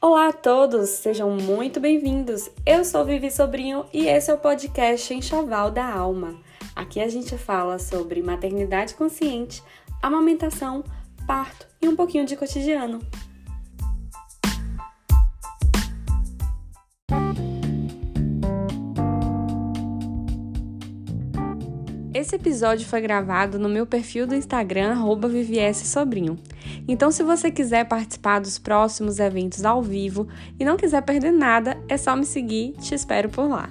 Olá a todos, sejam muito bem-vindos. Eu sou Vivi Sobrinho e esse é o podcast Enxoval da Alma. Aqui a gente fala sobre maternidade consciente, amamentação, parto e um pouquinho de cotidiano. Esse episódio foi gravado no meu perfil do Instagram, @vvssobrinho. Então, se você quiser participar dos próximos eventos ao vivo e não quiser perder nada, é só me seguir, te espero por lá.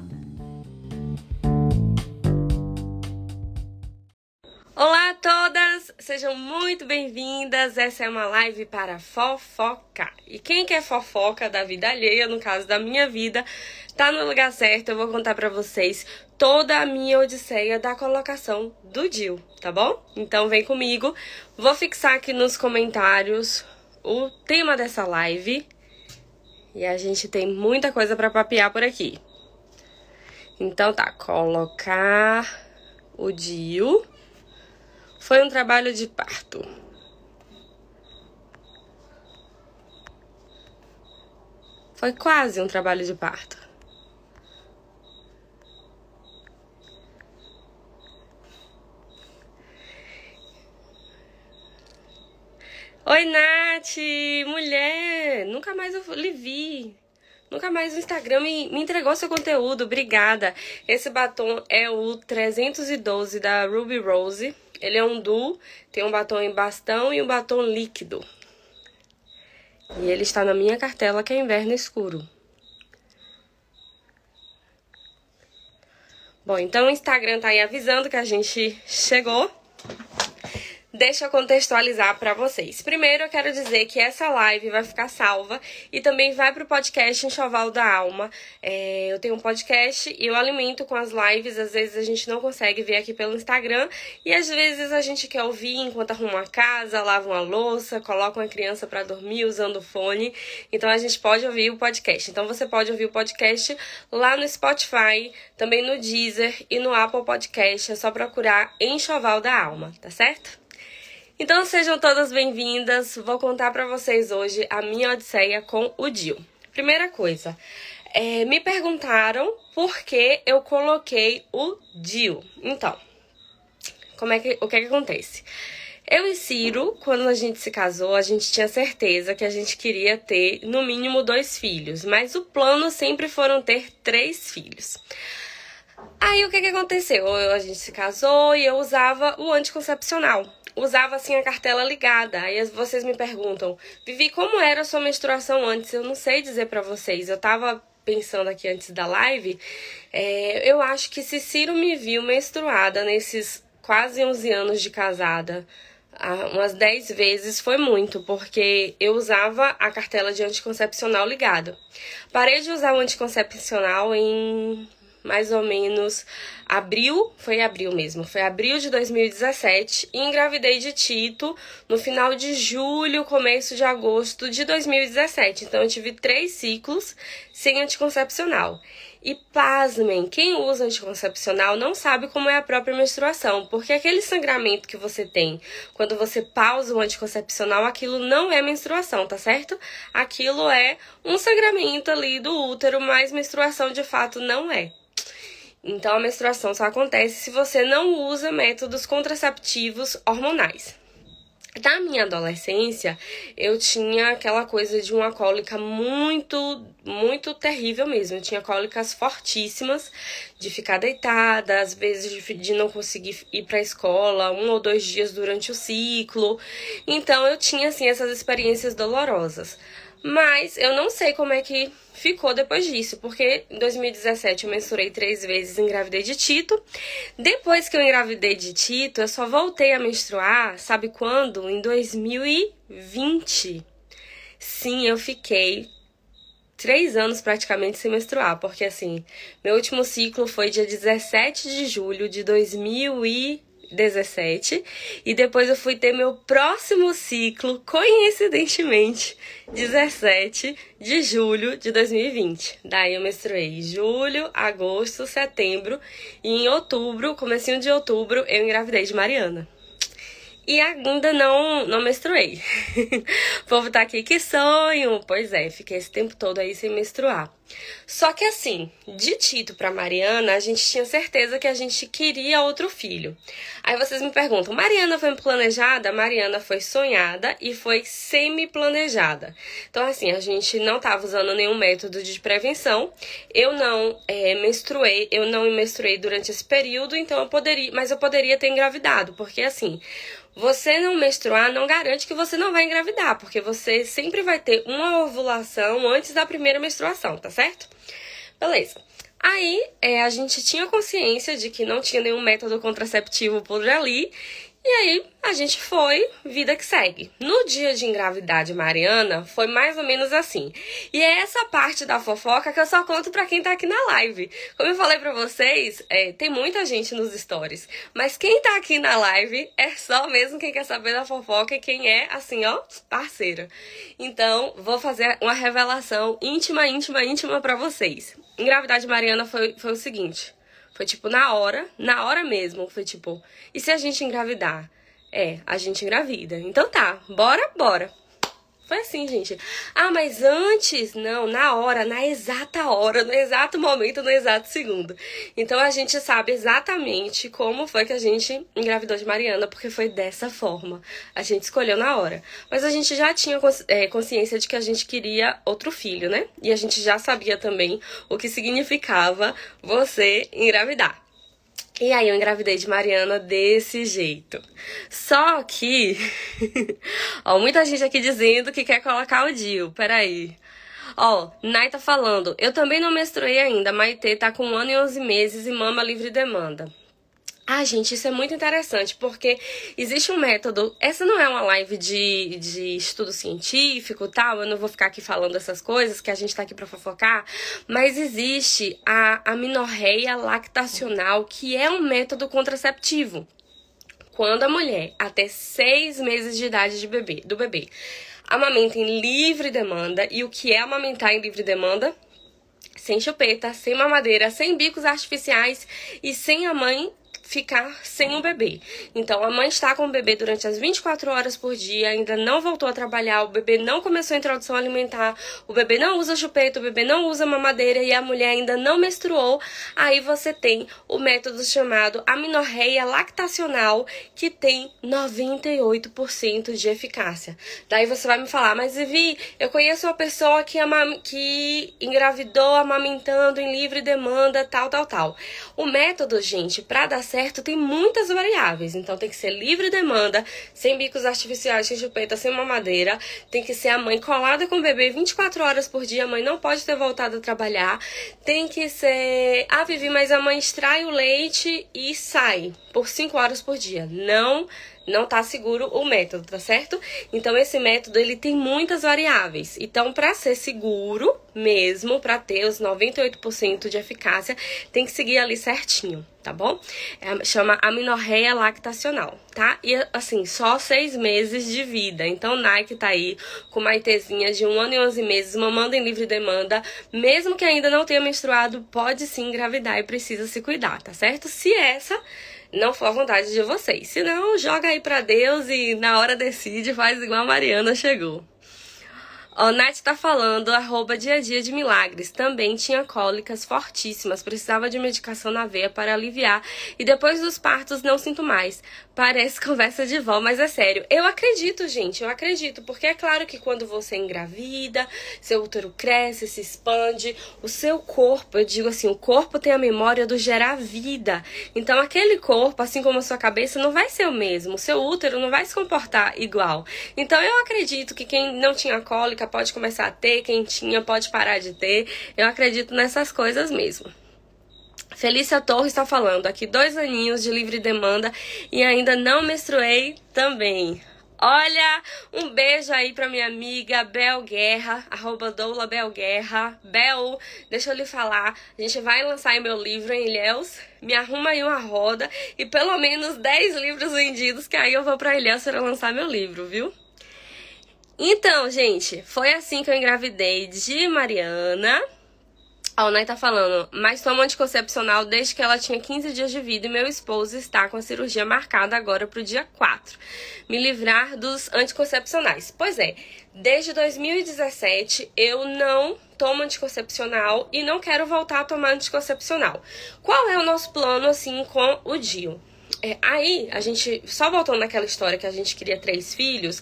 Olá a todas, sejam muito bem-vindas. Essa é uma live para fofoca. E quem quer fofoca da vida alheia, no caso da minha vida, tá no lugar certo. Eu vou contar para vocês toda a minha odisseia da colocação do Dil, tá bom? Então vem comigo. Vou fixar aqui nos comentários o tema dessa live. E a gente tem muita coisa para papear por aqui. Então tá, colocar o Dil. Foi um trabalho de parto. Foi quase um trabalho de parto. Oi, Nath! Mulher! Nunca mais eu lhe vi. Nunca mais o Instagram me, me entregou seu conteúdo. Obrigada. Esse batom é o 312 da Ruby Rose. Ele é um duo, tem um batom em bastão e um batom líquido. E ele está na minha cartela, que é inverno escuro. Bom, então o Instagram tá aí avisando que a gente chegou. Deixa eu contextualizar para vocês. Primeiro, eu quero dizer que essa live vai ficar salva e também vai para o podcast Enxoval da Alma. É, eu tenho um podcast e eu alimento com as lives. Às vezes a gente não consegue ver aqui pelo Instagram e às vezes a gente quer ouvir enquanto arruma a casa, lava uma louça, coloca uma criança para dormir usando fone. Então a gente pode ouvir o podcast. Então você pode ouvir o podcast lá no Spotify, também no Deezer e no Apple Podcast. É só procurar Enxoval da Alma, tá certo? Então sejam todas bem-vindas. Vou contar para vocês hoje a minha odisseia com o Dio. Primeira coisa, é, me perguntaram por que eu coloquei o Dio. Então, como é que o que, é que acontece? Eu e Ciro, quando a gente se casou, a gente tinha certeza que a gente queria ter no mínimo dois filhos, mas o plano sempre foram ter três filhos. Aí o que, que aconteceu? A gente se casou e eu usava o anticoncepcional usava assim a cartela ligada. Aí vocês me perguntam, Vivi, como era a sua menstruação antes? Eu não sei dizer para vocês. Eu tava pensando aqui antes da live, é, eu acho que se Ciro me viu menstruada nesses quase 11 anos de casada, umas 10 vezes foi muito, porque eu usava a cartela de anticoncepcional ligada. Parei de usar o anticoncepcional em mais ou menos abril, foi abril mesmo, foi abril de 2017 e engravidei de Tito no final de julho, começo de agosto de 2017. Então eu tive três ciclos sem anticoncepcional. E pasmem, quem usa anticoncepcional não sabe como é a própria menstruação, porque aquele sangramento que você tem quando você pausa o anticoncepcional, aquilo não é menstruação, tá certo? Aquilo é um sangramento ali do útero, mas menstruação de fato não é. Então, a menstruação só acontece se você não usa métodos contraceptivos hormonais. Na minha adolescência, eu tinha aquela coisa de uma cólica muito, muito terrível mesmo. Eu tinha cólicas fortíssimas, de ficar deitada, às vezes de, não conseguir ir para a escola um ou dois dias durante o ciclo. Então, eu tinha, assim, essas experiências dolorosas. Mas eu não sei como é que ficou depois disso, porque em 2017 eu mensurei três vezes e engravidei de Tito. Depois que eu engravidei de Tito, eu só voltei a menstruar, sabe quando? Em 2020. Sim, eu fiquei três anos praticamente sem menstruar, porque assim, meu último ciclo foi dia 17 de julho de 2020. 17 e depois eu fui ter meu próximo ciclo, coincidentemente, 17 de julho de 2020. Daí eu menstruei julho, agosto, setembro e em outubro, comecinho de outubro, eu engravidei de Mariana. e ainda não, não menstruei. o povo tá aqui, que sonho! Pois é, fiquei esse tempo todo aí sem menstruar. Só que assim, de Tito para Mariana, a gente tinha certeza que a gente queria outro filho. Aí vocês me perguntam: Mariana foi planejada? Mariana foi sonhada e foi semi-planejada. Então, assim, a gente não estava usando nenhum método de prevenção. Eu não é, menstruei, eu não menstruei durante esse período, então eu poderia, mas eu poderia ter engravidado, porque assim, você não menstruar não garante que você não vai engravidar, porque você sempre vai ter uma ovulação antes da primeira menstruação, tá certo? Beleza. Aí é, a gente tinha consciência de que não tinha nenhum método contraceptivo por ali e aí a gente foi, vida que segue. No dia de engravidade Mariana, foi mais ou menos assim. E é essa parte da fofoca que eu só conto pra quem tá aqui na live. Como eu falei pra vocês, é, tem muita gente nos stories. Mas quem tá aqui na live é só mesmo quem quer saber da fofoca e quem é, assim, ó, parceira. Então, vou fazer uma revelação íntima, íntima, íntima pra vocês. Engravidade Mariana foi, foi o seguinte. Foi tipo na hora, na hora mesmo. Foi tipo, e se a gente engravidar? É, a gente engravida. Então tá, bora, bora. Foi assim, gente. Ah, mas antes, não, na hora, na exata hora, no exato momento, no exato segundo. Então a gente sabe exatamente como foi que a gente engravidou de Mariana, porque foi dessa forma. A gente escolheu na hora. Mas a gente já tinha é, consciência de que a gente queria outro filho, né? E a gente já sabia também o que significava você engravidar. E aí eu engravidei de Mariana desse jeito. Só que, ó, muita gente aqui dizendo que quer colocar o Dil. Peraí. Ó, Nai tá falando, eu também não menstruei ainda, Maitê tá com um ano e 11 meses e mama livre demanda. Ah, gente, isso é muito interessante, porque existe um método. Essa não é uma live de, de estudo científico tal, eu não vou ficar aqui falando essas coisas, que a gente tá aqui pra fofocar, mas existe a amenorreia lactacional, que é um método contraceptivo. Quando a mulher, até seis meses de idade de bebê, do bebê, amamenta em livre demanda, e o que é amamentar em livre demanda? Sem chupeta, sem mamadeira, sem bicos artificiais e sem a mãe ficar sem o bebê. Então, a mãe está com o bebê durante as 24 horas por dia, ainda não voltou a trabalhar, o bebê não começou a introdução alimentar, o bebê não usa chupeta, o bebê não usa mamadeira e a mulher ainda não menstruou. Aí você tem o método chamado amenorreia lactacional, que tem 98% de eficácia. Daí você vai me falar, mas Vivi, eu conheço uma pessoa que, ama que engravidou amamentando em livre demanda, tal, tal, tal. O método, gente, para dar certo certo, tem muitas variáveis. Então tem que ser livre demanda, sem bicos artificiais, sem chupeta, sem mamadeira. Tem que ser a mãe colada com o bebê 24 horas por dia. A mãe não pode ter voltado a trabalhar. Tem que ser. Ah, Vivi, mas a mãe extrai o leite e sai por 5 horas por dia. Não não tá seguro o método, tá certo? Então esse método ele tem muitas variáveis. Então para ser seguro mesmo, para ter os 98% de eficácia, tem que seguir ali certinho, tá bom? É, chama amenorreia lactacional, tá? E assim, só seis meses de vida. Então Nike tá aí com uma ITzinha de um ano e 11 meses, mamando em livre demanda, mesmo que ainda não tenha menstruado, pode sim engravidar e precisa se cuidar, tá certo? Se essa não for a vontade de vocês. Se não, joga aí para Deus e na hora decide, faz igual a Mariana chegou. O Nath tá falando, arroba dia a dia de milagres. Também tinha cólicas fortíssimas, precisava de medicação na veia para aliviar. E depois dos partos não sinto mais. Parece conversa de vó, mas é sério. Eu acredito, gente, eu acredito. Porque é claro que quando você engravida, seu útero cresce, se expande, o seu corpo, eu digo assim, o corpo tem a memória do gerar vida. Então aquele corpo, assim como a sua cabeça, não vai ser o mesmo. O seu útero não vai se comportar igual. Então eu acredito que quem não tinha cólica pode começar a ter, quem tinha pode parar de ter. Eu acredito nessas coisas mesmo. Felícia Torres está falando aqui dois aninhos de livre demanda e ainda não menstruei também. Olha, um beijo aí pra minha amiga Bel Guerra, arroba Doula Bel Guerra. Bel, deixa eu lhe falar, a gente vai lançar meu livro em Ilhéus, me arruma aí uma roda e pelo menos 10 livros vendidos, que aí eu vou pra Ilhéus para lançar meu livro, viu? Então, gente, foi assim que eu engravidei de Mariana. A Onai tá falando, mas toma anticoncepcional desde que ela tinha 15 dias de vida e meu esposo está com a cirurgia marcada agora pro dia 4. Me livrar dos anticoncepcionais. Pois é, desde 2017 eu não tomo anticoncepcional e não quero voltar a tomar anticoncepcional. Qual é o nosso plano assim com o Dio? É, aí, a gente, só voltando naquela história que a gente queria três filhos,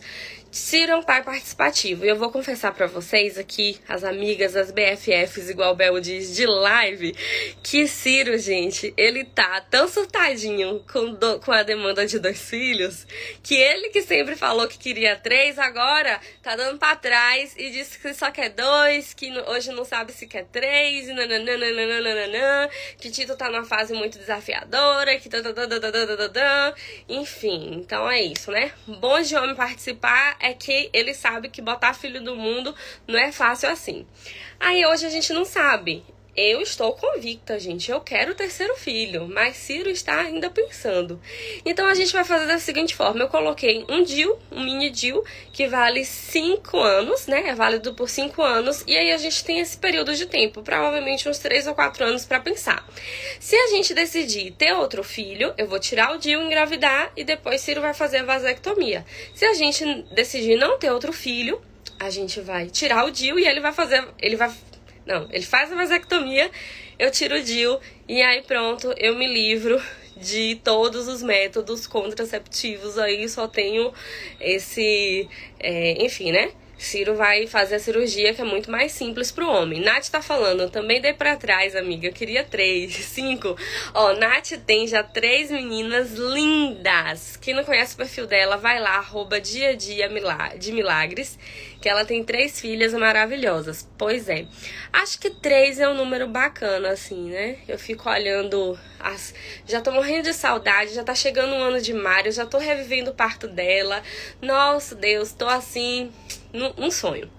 Ciro é um pai participativo. E eu vou confessar para vocês aqui, as amigas, as BFFs, igual o Bel diz, de live, que Ciro, gente, ele tá tão surtadinho com, do, com a demanda de dois filhos, que ele que sempre falou que queria três, agora tá dando para trás e disse que só quer dois, que hoje não sabe se quer três, nananana, que Tito tá numa fase muito desafiadora, que enfim, então é isso, né? Bom de homem participar é que ele sabe que botar filho do mundo não é fácil assim. Aí hoje a gente não sabe. Eu estou convicta, gente. Eu quero o terceiro filho, mas Ciro está ainda pensando. Então a gente vai fazer da seguinte forma: eu coloquei um DIL, um mini DIL, que vale 5 anos, né? É válido por 5 anos. E aí a gente tem esse período de tempo, provavelmente uns 3 ou 4 anos para pensar. Se a gente decidir ter outro filho, eu vou tirar o DIL, engravidar e depois Ciro vai fazer a vasectomia. Se a gente decidir não ter outro filho, a gente vai tirar o DIL e ele vai fazer, ele vai não, ele faz a vasectomia, eu tiro o DIL e aí pronto, eu me livro de todos os métodos contraceptivos aí, só tenho esse, é, enfim, né? Ciro vai fazer a cirurgia que é muito mais simples pro homem. Nath tá falando, também dei pra trás, amiga. Eu queria três, cinco. Ó, Nath tem já três meninas lindas. Quem não conhece o perfil dela, vai lá, arroba dia a dia de milagres, que ela tem três filhas maravilhosas. Pois é. Acho que três é um número bacana, assim, né? Eu fico olhando as. Já tô morrendo de saudade, já tá chegando um ano de Mário, já tô revivendo o parto dela. Nossa, Deus, tô assim um sonho.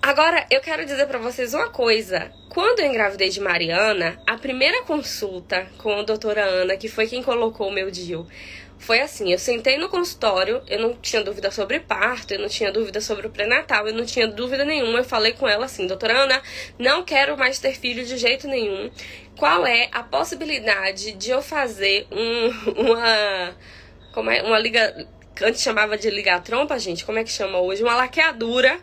Agora, eu quero dizer para vocês uma coisa. Quando eu engravidei de Mariana, a primeira consulta com a doutora Ana, que foi quem colocou o meu DIU, foi assim: eu sentei no consultório, eu não tinha dúvida sobre parto, eu não tinha dúvida sobre o pré-natal, eu não tinha dúvida nenhuma. Eu falei com ela assim: doutora Ana, não quero mais ter filho de jeito nenhum. Qual é a possibilidade de eu fazer um, uma. Como é? Uma liga antes chamava de ligar trompa, gente, como é que chama hoje? Uma laqueadura.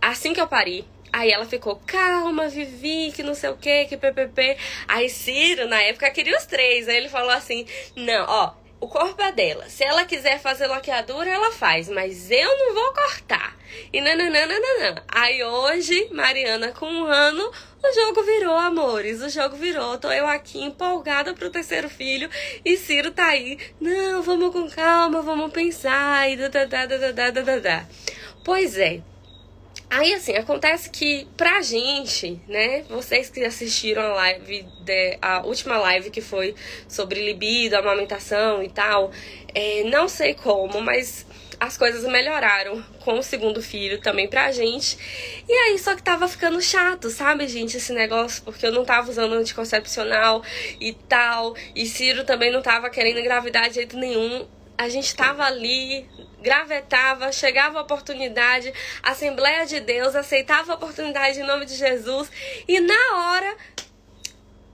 Assim que eu pari, Aí ela ficou, calma, Vivi, que não sei o que, que ppp. Aí Ciro, na época, queria os três. Aí ele falou assim: não, ó, o corpo é dela. Se ela quiser fazer laqueadura, ela faz, mas eu não vou cortar. E nananana. Aí hoje, Mariana com um ano, o jogo virou, amores. O jogo virou. Tô eu aqui empolgada pro terceiro filho e Ciro tá aí. Não, vamos com calma, vamos pensar. E da, da, da, da, da, da, da. Pois é, Aí, assim, acontece que pra gente, né, vocês que assistiram a live, de, a última live que foi sobre libido, amamentação e tal, é, não sei como, mas as coisas melhoraram com o segundo filho também pra gente. E aí, só que tava ficando chato, sabe, gente, esse negócio, porque eu não tava usando anticoncepcional e tal, e Ciro também não tava querendo engravidar de jeito nenhum. A gente tava ali gravetava, chegava a oportunidade, Assembleia de Deus aceitava a oportunidade em nome de Jesus e na hora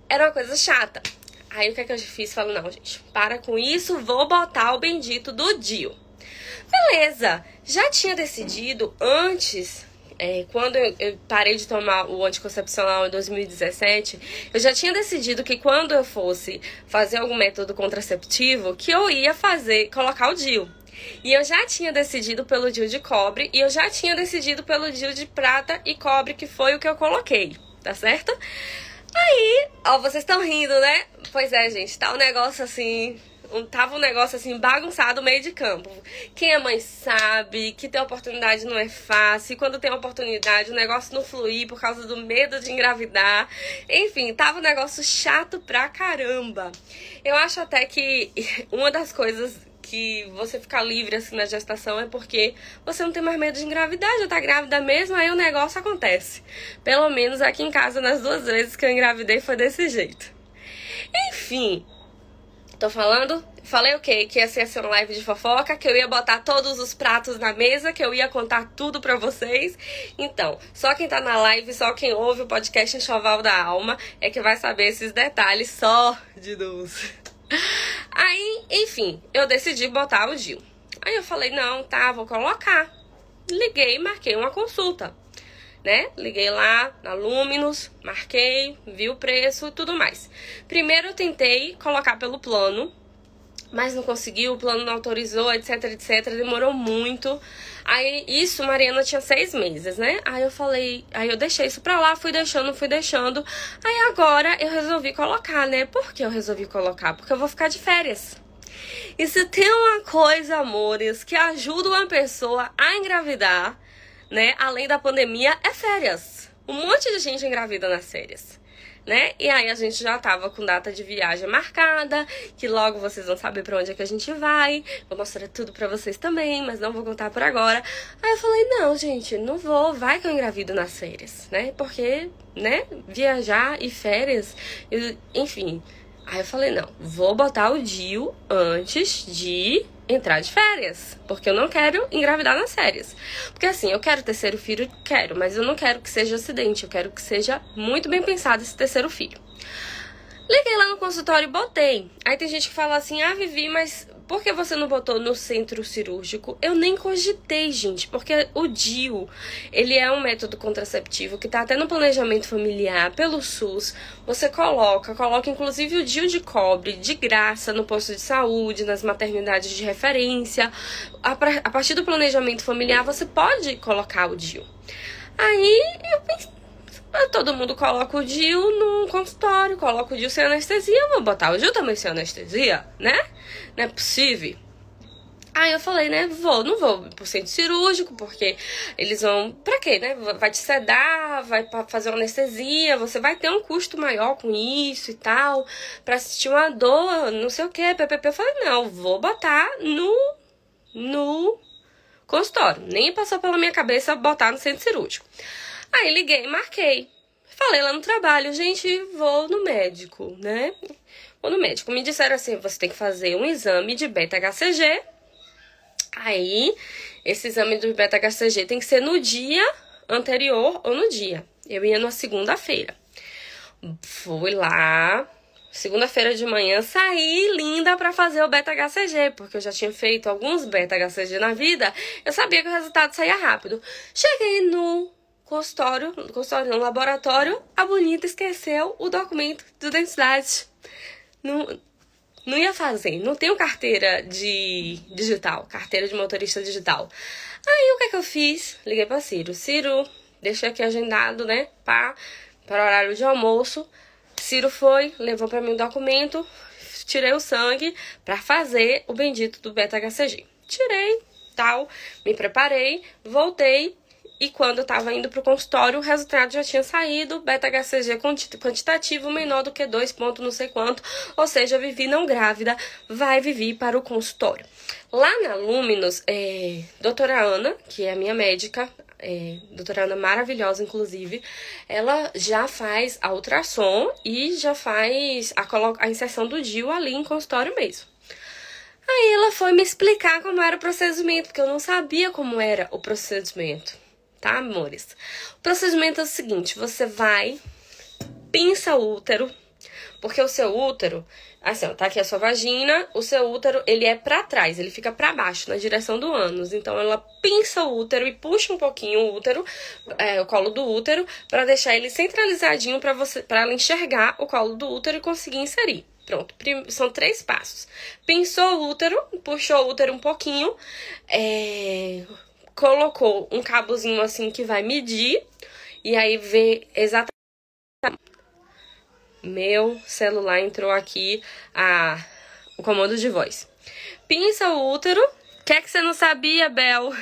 era uma coisa chata. Aí o que é que eu fiz? Falo, não, gente, para com isso, vou botar o bendito do Dio. Beleza, já tinha decidido antes é, quando eu, parei de tomar o anticoncepcional em 2017, eu já tinha decidido que quando eu fosse fazer algum método contraceptivo, que eu ia fazer, colocar o DIU. E eu já tinha decidido pelo DIU de cobre e eu já tinha decidido pelo DIU de prata e cobre, que foi o que eu coloquei, tá certo? Aí, ó, vocês estão rindo, né? Pois é, gente, tá um negócio assim. Tava um negócio assim bagunçado meio de campo. Quem é mãe sabe que ter oportunidade não é fácil. E quando tem oportunidade, o negócio não fluir por causa do medo de engravidar. Enfim, tava um negócio chato pra caramba. Eu acho até que uma das coisas que você ficar livre assim na gestação é porque você não tem mais medo de engravidar, já tá grávida mesmo, aí o negócio acontece. Pelo menos aqui em casa, nas duas vezes que eu engravidei, foi desse jeito. Enfim, Tô falando? Falei o quê? Que ia ser uma live de fofoca, que eu ia botar todos os pratos na mesa, que eu ia contar tudo pra vocês. Então, só quem tá na live, só quem ouve o podcast Enxoval da Alma é que vai saber esses detalhes só de Deus. Aí, enfim, eu decidi botar o Gil. Aí eu falei, não, tá, vou colocar. Liguei e marquei uma consulta né? Liguei lá na Luminous, marquei, vi o preço e tudo mais. Primeiro eu tentei colocar pelo plano, mas não consegui, o plano não autorizou, etc, etc, demorou muito. Aí isso, Mariana tinha seis meses, né? Aí eu falei, aí eu deixei isso pra lá, fui deixando, fui deixando. Aí agora eu resolvi colocar, né? Por que eu resolvi colocar? Porque eu vou ficar de férias. E se tem uma coisa, amores, que ajuda uma pessoa a engravidar, né, além da pandemia, é férias. Um monte de gente engravida nas férias. Né? E aí a gente já tava com data de viagem marcada, que logo vocês vão saber para onde é que a gente vai. Vou mostrar tudo para vocês também, mas não vou contar por agora. Aí eu falei: "Não, gente, não vou, vai que eu engravido nas férias", né? Porque, né, viajar e férias, eu, enfim. Aí eu falei: "Não, vou botar o Dio antes de entrar de férias, porque eu não quero engravidar nas férias. Porque assim, eu quero terceiro filho, quero, mas eu não quero que seja acidente, eu quero que seja muito bem pensado esse terceiro filho. Liguei lá no consultório e botei. Aí tem gente que fala assim: "Ah, Vivi, mas por que você não botou no centro cirúrgico? Eu nem cogitei, gente, porque o DIU, ele é um método contraceptivo que tá até no planejamento familiar pelo SUS. Você coloca, coloca inclusive o DIU de cobre de graça no posto de saúde, nas maternidades de referência. A, a partir do planejamento familiar, você pode colocar o DIU. Aí eu pensei, todo mundo coloca o DIU no consultório, coloca o DIU sem anestesia, vou botar o DIU também sem anestesia, né? Não é possível. Aí eu falei, né, vou, não vou pro centro cirúrgico, porque eles vão, pra quê, né? Vai te sedar, vai fazer uma anestesia, você vai ter um custo maior com isso e tal, pra assistir uma dor, não sei o que, PPP. Eu falei, não, vou botar no, no consultório. Nem passou pela minha cabeça botar no centro cirúrgico. Aí liguei, marquei. Falei lá no trabalho, gente, vou no médico, né? Vou no médico. Me disseram assim: você tem que fazer um exame de beta-HCG. Aí, esse exame do beta-HCG tem que ser no dia anterior ou no dia. Eu ia na segunda-feira. Fui lá, segunda-feira de manhã, saí linda para fazer o beta-HCG, porque eu já tinha feito alguns beta-HCG na vida, eu sabia que o resultado saía rápido. Cheguei no consultório, consultório no laboratório, a bonita esqueceu o documento de identidade. Não, não ia fazer, não tenho carteira de digital, carteira de motorista digital. Aí o que é que eu fiz? Liguei para Ciro. Ciro, deixei aqui agendado, né, para para horário de almoço. Ciro foi, levou para mim o documento, tirei o sangue para fazer o bendito do beta HCG. Tirei, tal, me preparei, voltei e quando eu estava indo para o consultório, o resultado já tinha saído, beta-HCG quantitativo menor do que 2 pontos não sei quanto, ou seja, Vivi não grávida, vai Vivi para o consultório. Lá na Luminous, é, doutora Ana, que é a minha médica, é, doutora Ana maravilhosa, inclusive, ela já faz a ultrassom e já faz a, a inserção do DIU ali em consultório mesmo. Aí ela foi me explicar como era o procedimento, porque eu não sabia como era o procedimento tá, amores? O procedimento é o seguinte: você vai, pinça o útero, porque o seu útero, assim, ó, tá aqui a sua vagina, o seu útero, ele é para trás, ele fica para baixo, na direção do ânus. Então ela pinça o útero e puxa um pouquinho o útero, é, o colo do útero, para deixar ele centralizadinho para você, para ela enxergar o colo do útero e conseguir inserir. Pronto, são três passos. Pensou o útero, puxou o útero um pouquinho, é, colocou um cabozinho assim que vai medir e aí vê exatamente. Meu celular entrou aqui a o comando de voz. Pinça o útero. Quer que você não sabia, Bel?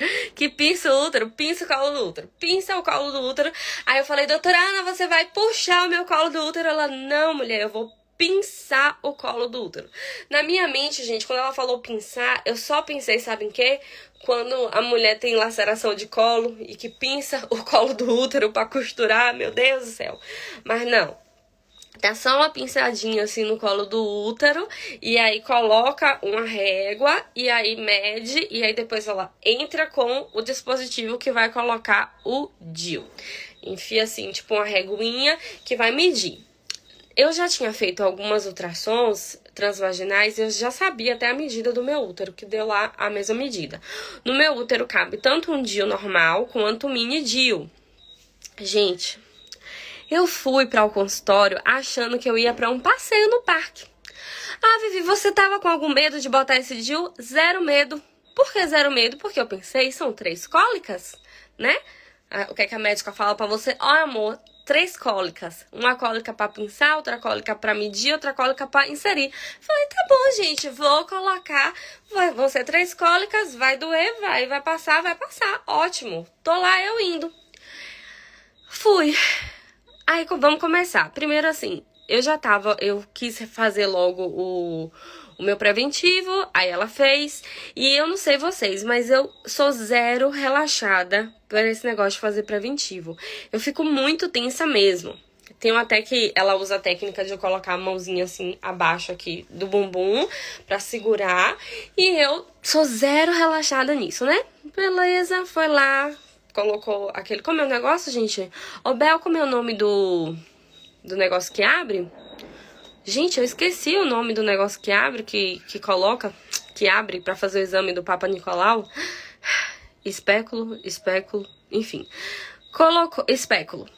que pinça o útero, pinça o colo do útero, pinça o colo do útero. Aí eu falei, doutora Ana, você vai puxar o meu colo do útero? Ela, não, mulher, eu vou pinçar o colo do útero. Na minha mente, gente, quando ela falou pinçar, eu só pensei, sabe em quê? Quando a mulher tem laceração de colo e que pinça o colo do útero para costurar, meu Deus do céu. Mas não. Dá só uma pinçadinha assim no colo do útero e aí coloca uma régua e aí mede e aí depois ela entra com o dispositivo que vai colocar o DIU. Enfia assim, tipo uma reguinha que vai medir. Eu já tinha feito algumas ultrassons transvaginais e eu já sabia até a medida do meu útero, que deu lá a mesma medida. No meu útero cabe tanto um DIU normal quanto um mini DIU. Gente, eu fui para o consultório achando que eu ia para um passeio no parque. Ah, Vivi, você tava com algum medo de botar esse DIU? Zero medo. Por que zero medo? Porque eu pensei, são três cólicas, né? Ah, o que, é que a médica fala para você? Ó, oh, amor, três cólicas. Uma cólica para pinçar, outra cólica para medir, outra cólica para inserir. Falei, tá bom, gente, vou colocar. Vai, vão ser três cólicas, vai doer, vai, vai passar, vai passar. Ótimo. Tô lá eu indo. Fui. Aí vamos começar. Primeiro assim, eu já tava, eu quis fazer logo o, o meu preventivo, aí ela fez. E eu não sei vocês, mas eu sou zero relaxada para esse negócio de fazer preventivo. Eu fico muito tensa mesmo. Tem até que ela usa a técnica de eu colocar a mãozinha assim abaixo aqui do bumbum para segurar. E eu sou zero relaxada nisso, né? Beleza, foi lá, colocou aquele. Como é o negócio, gente? O Bel, como é o nome do, do negócio que abre? Gente, eu esqueci o nome do negócio que abre, que, que coloca, que abre para fazer o exame do Papa Nicolau. Espéculo, espéculo, enfim. Colocou. Espéculo.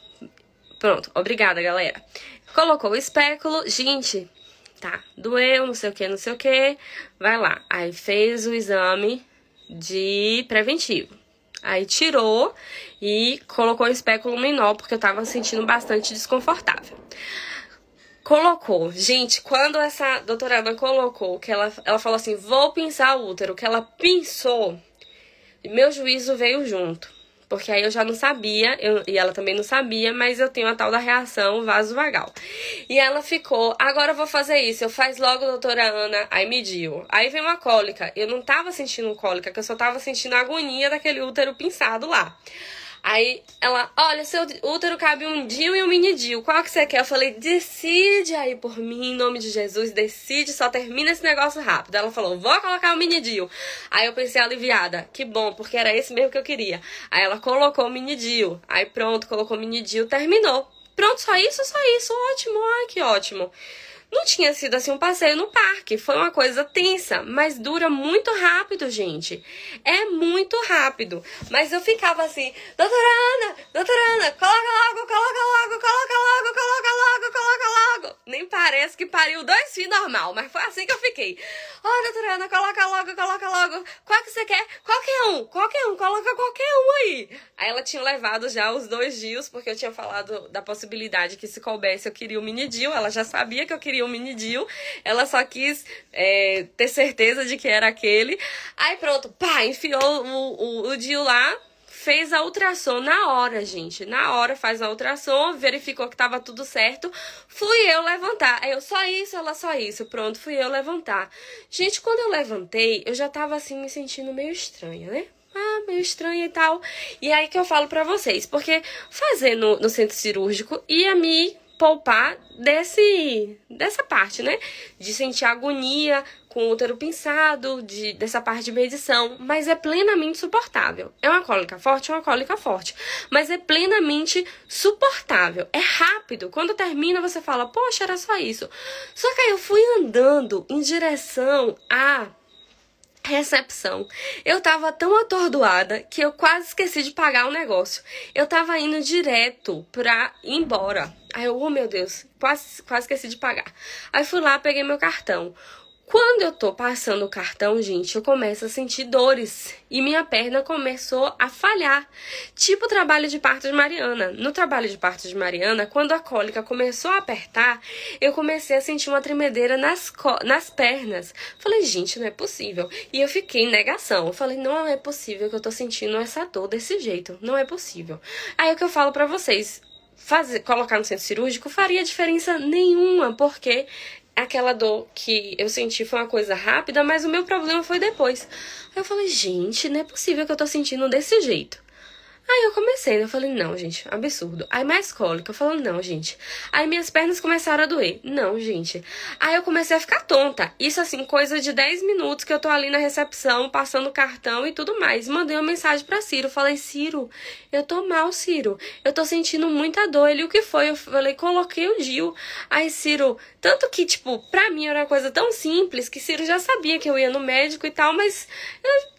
Pronto, obrigada, galera. Colocou o espéculo. Gente, tá, doeu, não sei o que, não sei o que. Vai lá. Aí fez o exame de preventivo. Aí tirou e colocou o espéculo menor, porque eu tava sentindo bastante desconfortável. Colocou. Gente, quando essa doutora Ana colocou, que ela, ela falou assim, vou pinçar o útero, que ela pinçou, meu juízo veio junto. Porque aí eu já não sabia, eu, e ela também não sabia, mas eu tenho a tal da reação vasovagal. E ela ficou, agora eu vou fazer isso, eu faz logo, doutora Ana, aí mediu. Aí vem uma cólica, eu não tava sentindo cólica, que eu só tava sentindo a agonia daquele útero pinçado lá. Aí ela, olha, seu útero cabe um DIU e um mini DIU. Qual que você quer? Eu falei, decide aí por mim, em nome de Jesus, decide, só termina esse negócio rápido. Ela falou, vou colocar o mini DIU. Aí eu pensei, aliviada, que bom, porque era esse mesmo que eu queria. Aí ela colocou o mini DIU. Aí pronto, colocou o mini DIU, terminou. Pronto, só isso, só isso, ótimo, ai que ótimo. Não tinha sido assim um passeio no parque, foi uma coisa tensa, mas dura muito rápido, gente. É muito rápido. Mas eu ficava assim, doutora Ana, doutora Ana, coloca logo, coloca logo, coloca logo, coloca logo, coloca logo. Nem parece que pariu dois filhos normal, mas foi assim que eu fiquei. Ó, oh, doutora Ana, coloca logo, coloca logo. Qual que você quer? Qualquer um, qualquer um, coloca qualquer um aí. Aí ela tinha levado já os dois dias, porque eu tinha falado da possibilidade que se coubesse eu queria o mini Dio, ela já sabia que eu queria o mini Dio, ela só quis é, ter certeza de que era aquele. Aí pronto, pá, enfiou o, o, o Dio lá, fez a ultrassom na hora, gente. Na hora faz a ultrassom, verificou que tava tudo certo. Fui eu levantar. Eu só isso, ela só isso. Pronto, fui eu levantar. Gente, quando eu levantei, eu já tava assim me sentindo meio estranha, né? ah, meio estranha e tal. E aí que eu falo para vocês, porque fazer no, no centro cirúrgico ia me poupar desse dessa parte, né? De sentir agonia com o útero pinçado, de, dessa parte de medição, mas é plenamente suportável. É uma cólica forte, é uma cólica forte, mas é plenamente suportável. É rápido. Quando termina, você fala, poxa, era só isso. Só que aí eu fui andando em direção a recepção. Eu tava tão atordoada que eu quase esqueci de pagar o negócio. Eu tava indo direto pra ir embora. Aí eu, oh meu Deus, quase, quase esqueci de pagar. Aí fui lá, peguei meu cartão. Quando eu tô passando o cartão, gente, eu começo a sentir dores e minha perna começou a falhar. Tipo o trabalho de parto de Mariana. No trabalho de parto de Mariana, quando a cólica começou a apertar, eu comecei a sentir uma tremedeira nas, nas pernas. Falei, gente, não é possível. E eu fiquei em negação. Eu falei, não é possível que eu tô sentindo essa dor desse jeito. Não é possível. Aí o que eu falo para vocês, fazer, colocar no centro cirúrgico faria diferença nenhuma, porque aquela dor que eu senti foi uma coisa rápida, mas o meu problema foi depois. Aí eu falei, gente, não é possível que eu tô sentindo desse jeito. Aí eu comecei? Eu falei, não, gente, absurdo. Aí mais cólica, eu falei, não, gente. Aí minhas pernas começaram a doer. Não, gente. Aí eu comecei a ficar tonta. Isso assim, coisa de 10 minutos que eu tô ali na recepção, passando cartão e tudo mais. Mandei uma mensagem pra Ciro. Falei, Ciro, eu tô mal, Ciro. Eu tô sentindo muita dor. Ele, o que foi? Eu falei, coloquei o Dil. Aí, Ciro, tanto que, tipo, pra mim era uma coisa tão simples que Ciro já sabia que eu ia no médico e tal, mas eu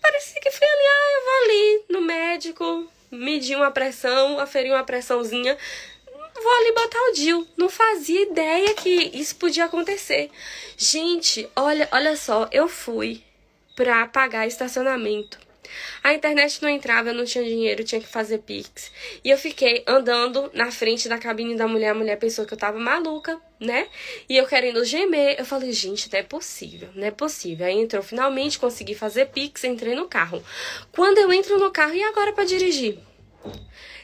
parecia que foi ali, ah, eu vou ali no médico, medir uma pressão, aferir uma pressãozinha, vou ali botar o DIL. Não fazia ideia que isso podia acontecer. Gente, olha, olha só, eu fui pra pagar estacionamento. A internet não entrava, eu não tinha dinheiro, tinha que fazer pix. E eu fiquei andando na frente da cabine da mulher. A mulher pensou que eu tava maluca, né? E eu querendo gemer. Eu falei, gente, não é possível, não é possível. Aí entrou, finalmente consegui fazer pix, entrei no carro. Quando eu entro no carro, e agora para dirigir?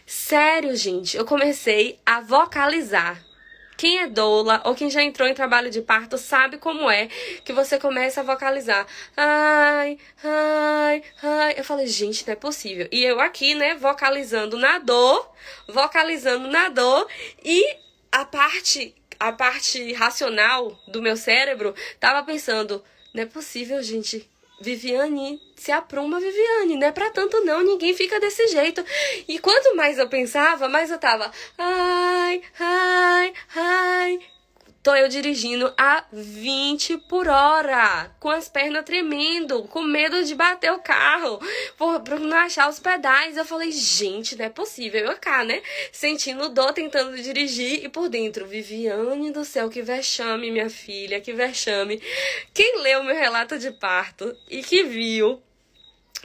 Sério, gente, eu comecei a vocalizar quem é doula ou quem já entrou em trabalho de parto sabe como é que você começa a vocalizar. Ai, ai, ai. Eu falei, gente, não é possível. E eu aqui, né, vocalizando na dor, vocalizando na dor e a parte a parte racional do meu cérebro tava pensando, não é possível, gente. Viviane, se apruma, Viviane, não é pra tanto não, ninguém fica desse jeito. E quanto mais eu pensava, mais eu tava, ai, ai, ai, Tô eu dirigindo a 20 por hora, com as pernas tremendo, com medo de bater o carro, por, por não achar os pedais. Eu falei, gente, não é possível. Eu cá, né? Sentindo dor, tentando dirigir e por dentro, Viviane do céu, que vexame, minha filha, que vexame. Quem leu meu relato de parto e que viu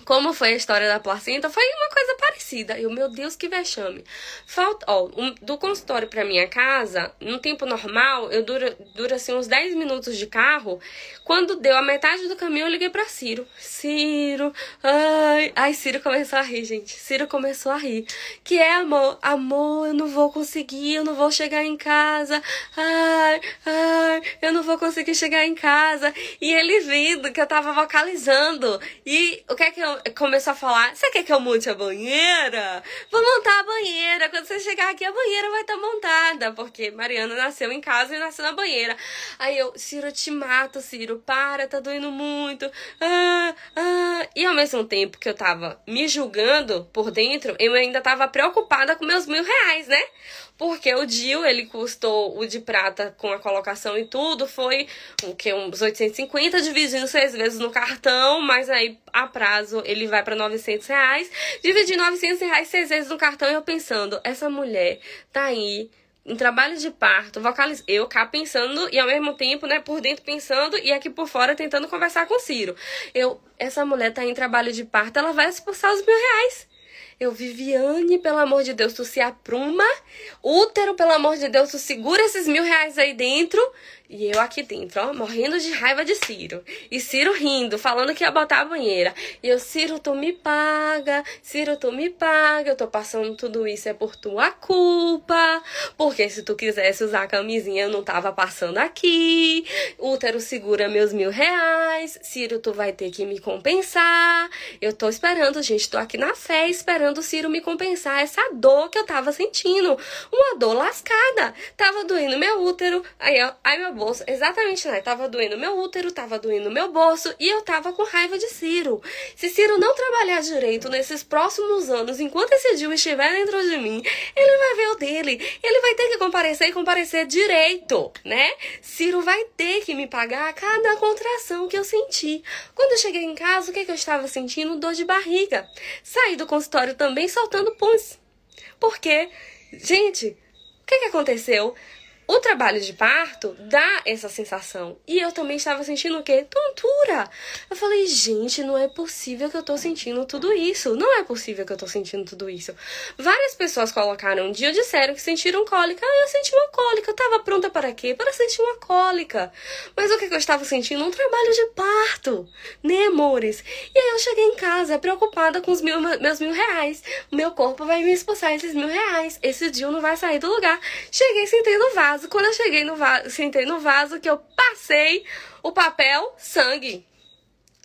como foi a história da placenta, foi uma coisa parecida. Eu, meu Deus, que vexame. Falta, ó, um, do consultório para minha casa, no tempo normal, eu dura, dura assim uns 10 minutos de carro. Quando deu a metade do caminho, eu liguei para Ciro. Ciro, ai, ai, Ciro começou a rir, gente. Ciro começou a rir. Que é, amor? Amor, eu não vou conseguir, eu não vou chegar em casa. Ai, ai, eu não vou conseguir chegar em casa. E ele vindo que eu tava vocalizando. E o que é que eu começou a falar: Você quer que eu monte a banheira? Vou montar a banheira. Quando você chegar aqui, a banheira vai estar tá montada. Porque Mariana nasceu em casa e nasceu na banheira. Aí eu, Ciro, te mato, Ciro, para, tá doendo muito. Ah, ah. E ao mesmo tempo que eu tava me julgando por dentro, eu ainda tava preocupada com meus mil reais, né? Porque o Dil, ele custou o de prata com a colocação e tudo, foi o que uns 850 dividindo seis vezes no cartão, mas aí a prazo ele vai para 900 reais. Dividi 900 reais seis vezes no cartão e eu pensando, essa mulher tá aí em trabalho de parto, vocaliz... eu cá pensando e ao mesmo tempo, né, por dentro pensando e aqui por fora tentando conversar com o Ciro. Eu, essa mulher tá em trabalho de parto, ela vai expulsar os mil reais. Eu, Viviane, pelo amor de Deus, tu se apruma. Útero, pelo amor de Deus, tu segura esses mil reais aí dentro. E eu aqui dentro, ó, morrendo de raiva de Ciro. E Ciro rindo, falando que ia botar a banheira. E eu, Ciro, tu me paga. Ciro, tu me paga. Eu tô passando tudo isso é por tua culpa. Porque se tu quisesse usar a camisinha, eu não tava passando aqui. Útero segura meus mil reais. Ciro, tu vai ter que me compensar. Eu tô esperando, gente. Tô aqui na fé esperando o Ciro me compensar essa dor que eu tava sentindo. Uma dor lascada. Tava doendo meu útero. Aí, ó, aí meu bolso. Exatamente, né? Tava doendo meu útero, tava doendo meu bolso e eu tava com raiva de Ciro. Se Ciro não trabalhar direito nesses próximos anos, enquanto esse Dil estiver dentro de mim, ele vai ver o dele. Ele vai ter que comparecer e comparecer direito, né? Ciro vai ter que me pagar cada contração que eu senti. Quando eu cheguei em casa, o que, que eu estava sentindo? Dor de barriga. Saí do consultório também soltando puns. Porque, gente, o que, que aconteceu? O trabalho de parto dá essa sensação. E eu também estava sentindo o quê? Tontura. Eu falei, gente, não é possível que eu tô sentindo tudo isso. Não é possível que eu tô sentindo tudo isso. Várias pessoas colocaram um dia disseram que sentiram cólica. Ah, eu senti uma cólica. Eu tava pronta para quê? Para sentir uma cólica. Mas o que, que eu estava sentindo? Um trabalho de parto. Né, amores? E aí eu cheguei em casa preocupada com os mil, meus mil reais. Meu corpo vai me expulsar esses mil reais. Esse dia não vai sair do lugar. Cheguei, sentei no vaso vaso. Quando eu cheguei no vaso, sentei no vaso, que eu passei o papel sangue.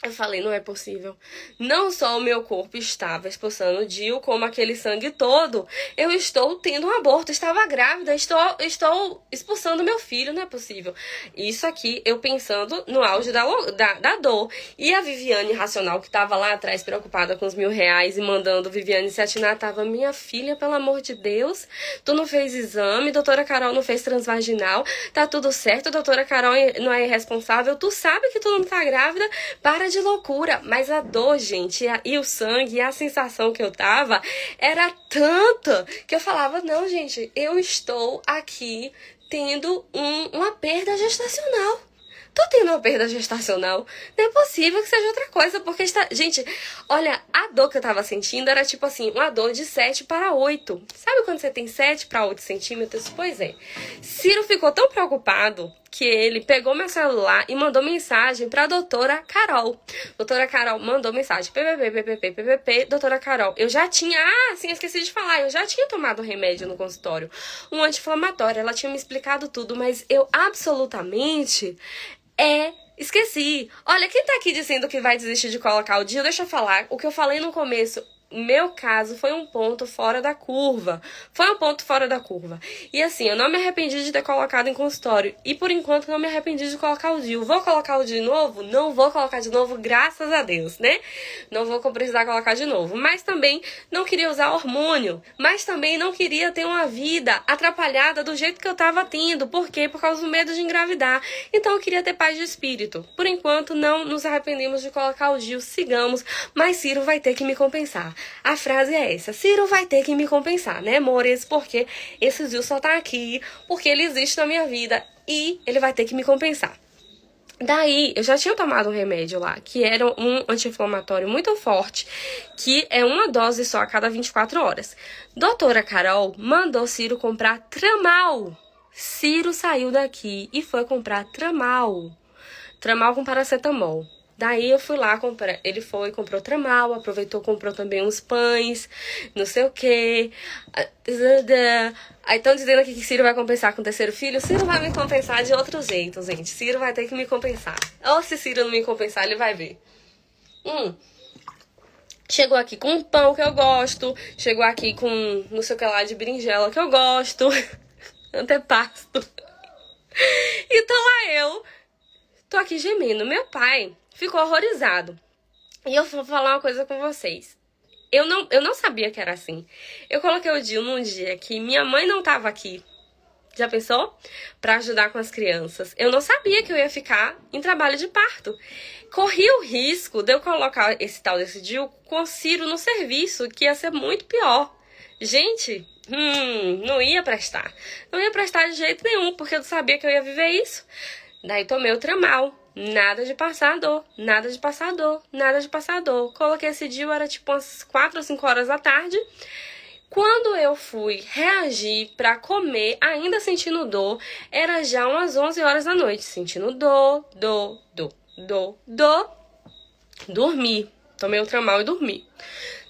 Eu falei, não é possível. Não só o meu corpo estava expulsando Dil, como aquele sangue todo, eu estou tendo um aborto, estava grávida, estou, estou expulsando meu filho, não é possível. Isso aqui, eu pensando no auge da, da, da dor. E a Viviane Racional, que estava lá atrás preocupada com os mil reais e mandando Viviane se atinar, tava, minha filha, pelo amor de Deus, tu não fez exame, doutora Carol não fez transvaginal, tá tudo certo, doutora Carol não é irresponsável, tu sabe que tu não tá grávida, para de de loucura, mas a dor, gente, e o sangue, e a sensação que eu tava era tanta que eu falava: não, gente, eu estou aqui tendo um, uma perda gestacional. Tô tendo uma perda gestacional. Não é possível que seja outra coisa, porque está. Gente, olha, a dor que eu tava sentindo era tipo assim, uma dor de 7 para 8. Sabe quando você tem 7 para 8 centímetros? Pois é. Ciro ficou tão preocupado que ele pegou meu celular e mandou mensagem para a doutora Carol. Doutora Carol mandou mensagem: PPP, PPP, PPP, doutora Carol. Eu já tinha, ah, sim, esqueci de falar, eu já tinha tomado remédio no consultório, um anti-inflamatório. Ela tinha me explicado tudo, mas eu absolutamente é Esqueci. Olha, quem tá aqui dizendo que vai desistir de colocar o dia, deixa eu falar. O que eu falei no começo meu caso foi um ponto fora da curva. Foi um ponto fora da curva. E assim, eu não me arrependi de ter colocado em consultório. E por enquanto não me arrependi de colocar o DIU. Vou colocar o de novo? Não vou colocar de novo, graças a Deus, né? Não vou precisar colocar de novo. Mas também não queria usar hormônio. Mas também não queria ter uma vida atrapalhada do jeito que eu tava tendo. Por quê? Por causa do medo de engravidar. Então eu queria ter paz de espírito. Por enquanto, não nos arrependemos de colocar o DIU. Sigamos. Mas Ciro vai ter que me compensar. A frase é essa: Ciro vai ter que me compensar, né, amores? Porque esse Zil só tá aqui porque ele existe na minha vida e ele vai ter que me compensar. Daí, eu já tinha tomado um remédio lá, que era um anti-inflamatório muito forte, que é uma dose só a cada 24 horas. Doutora Carol mandou Ciro comprar Tramal. Ciro saiu daqui e foi comprar Tramal. Tramal com paracetamol. Daí eu fui lá comprar. Ele foi, comprou tramal, aproveitou, comprou também uns pães, não sei o quê. Aí estão dizendo aqui que Ciro vai compensar com o terceiro filho. Ciro vai me compensar de outro jeito, gente. Ciro vai ter que me compensar. Ou se Ciro não me compensar, ele vai ver. Hum. Chegou aqui com um pão que eu gosto. Chegou aqui com não sei o que lá de berinjela que eu gosto. Antepasto. Então lá eu tô aqui gemendo. Meu pai ficou horrorizado. E eu vou falar uma coisa com vocês. Eu não, eu não sabia que era assim. Eu coloquei o Dil num dia que minha mãe não estava aqui. Já pensou? Para ajudar com as crianças. Eu não sabia que eu ia ficar em trabalho de parto. Corri o risco de eu colocar esse tal desse Dil com o Ciro no serviço, que ia ser muito pior. Gente, hum, não ia prestar. Não ia prestar de jeito nenhum, porque eu sabia que eu ia viver isso. Daí tomei o tramal. Nada de passar dor, nada de passar dor, nada de passar dor. Coloquei esse dia, era tipo umas 4 ou 5 horas da tarde. Quando eu fui reagir para comer, ainda sentindo dor, era já umas 11 horas da noite, sentindo dor, dor, dor, dor, dor. Dormi. Tomei o tramal e dormi.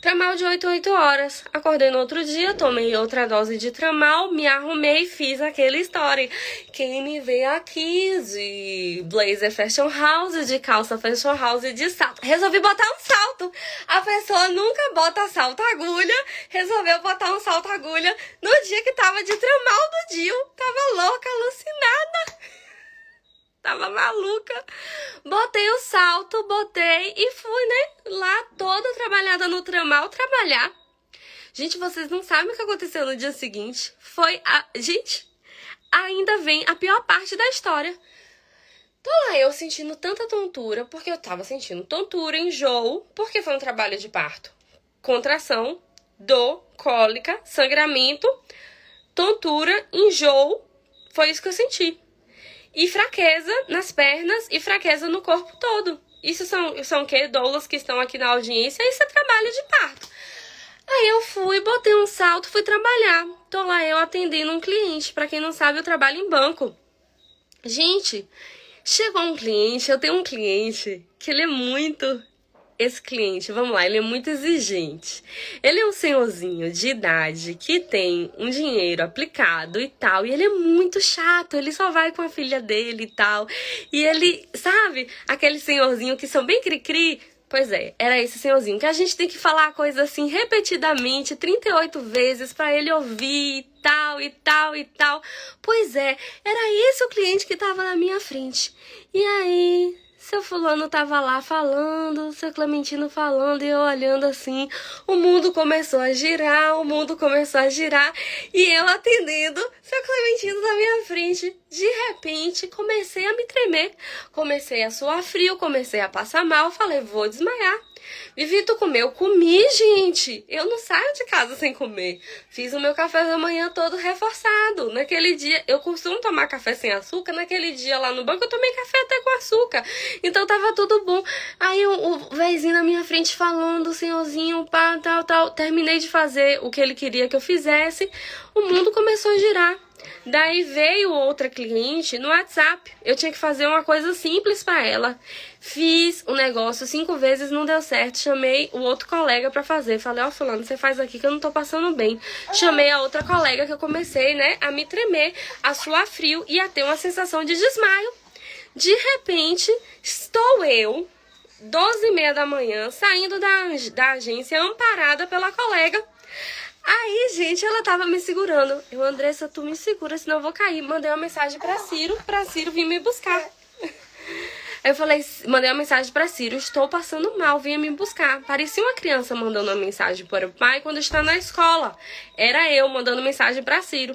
Tramal de 8 8 horas. Acordei no outro dia, tomei outra dose de tramal, me arrumei e fiz aquele story. Quem me vê aqui de blazer fashion house, de calça fashion house, de salto. Resolvi botar um salto. A pessoa nunca bota salto agulha, resolveu botar um salto agulha no dia que tava de tramal do Dio. Tava louca, alucinada tava maluca. Botei o salto, botei e fui, né? Lá toda trabalhada no tramal trabalhar. Gente, vocês não sabem o que aconteceu no dia seguinte. Foi a. Gente, ainda vem a pior parte da história. Tô lá eu sentindo tanta tontura, porque eu tava sentindo tontura, enjoo, porque foi um trabalho de parto. Contração, dor, cólica, sangramento, tontura, enjoo. Foi isso que eu senti e fraqueza nas pernas e fraqueza no corpo todo. Isso são, são o quê? Doulas que estão aqui na audiência, isso é trabalho de parto. Aí eu fui, botei um salto, fui trabalhar. Tô lá eu atendendo um cliente. Para quem não sabe, eu trabalho em banco. Gente, chegou um cliente, eu tenho um cliente que ele é muito esse cliente, vamos lá, ele é muito exigente. Ele é um senhorzinho de idade que tem um dinheiro aplicado e tal, e ele é muito chato, ele só vai com a filha dele e tal. E ele, sabe, aquele senhorzinho que são bem cri-cri, Pois é, era esse senhorzinho que a gente tem que falar a coisa assim repetidamente, 38 vezes para ele ouvir e tal e tal e tal. Pois é, era esse o cliente que tava na minha frente. E aí, seu fulano tava lá falando, seu Clementino falando e eu olhando assim. O mundo começou a girar, o mundo começou a girar e eu atendendo, seu Clementino na minha frente. De repente, comecei a me tremer, comecei a suar frio, comecei a passar mal, falei, vou desmaiar. Vivito comeu, comi, gente. Eu não saio de casa sem comer. Fiz o meu café da manhã todo reforçado. Naquele dia, eu costumo tomar café sem açúcar. Naquele dia lá no banco, eu tomei café até com açúcar. Então tava tudo bom. Aí o, o vezinho na minha frente falando, senhorzinho, pá, tal, tal. Terminei de fazer o que ele queria que eu fizesse. O mundo começou a girar. Daí veio outra cliente no WhatsApp. Eu tinha que fazer uma coisa simples para ela. Fiz o um negócio cinco vezes, não deu certo. Chamei o outro colega para fazer. Falei, ó, oh, fulano, você faz aqui que eu não tô passando bem. Chamei a outra colega que eu comecei, né, a me tremer, a suar frio e a ter uma sensação de desmaio. De repente, estou eu, 12 e meia da manhã, saindo da, da agência, amparada pela colega Aí, gente, ela tava me segurando. Eu, Andressa, tu me segura, senão eu vou cair. Mandei uma mensagem pra Ciro, pra Ciro vir me buscar. Aí eu falei, mandei uma mensagem para Ciro, estou passando mal, vinha me buscar. Parecia uma criança mandando uma mensagem para o pai quando está na escola. Era eu mandando mensagem para Ciro.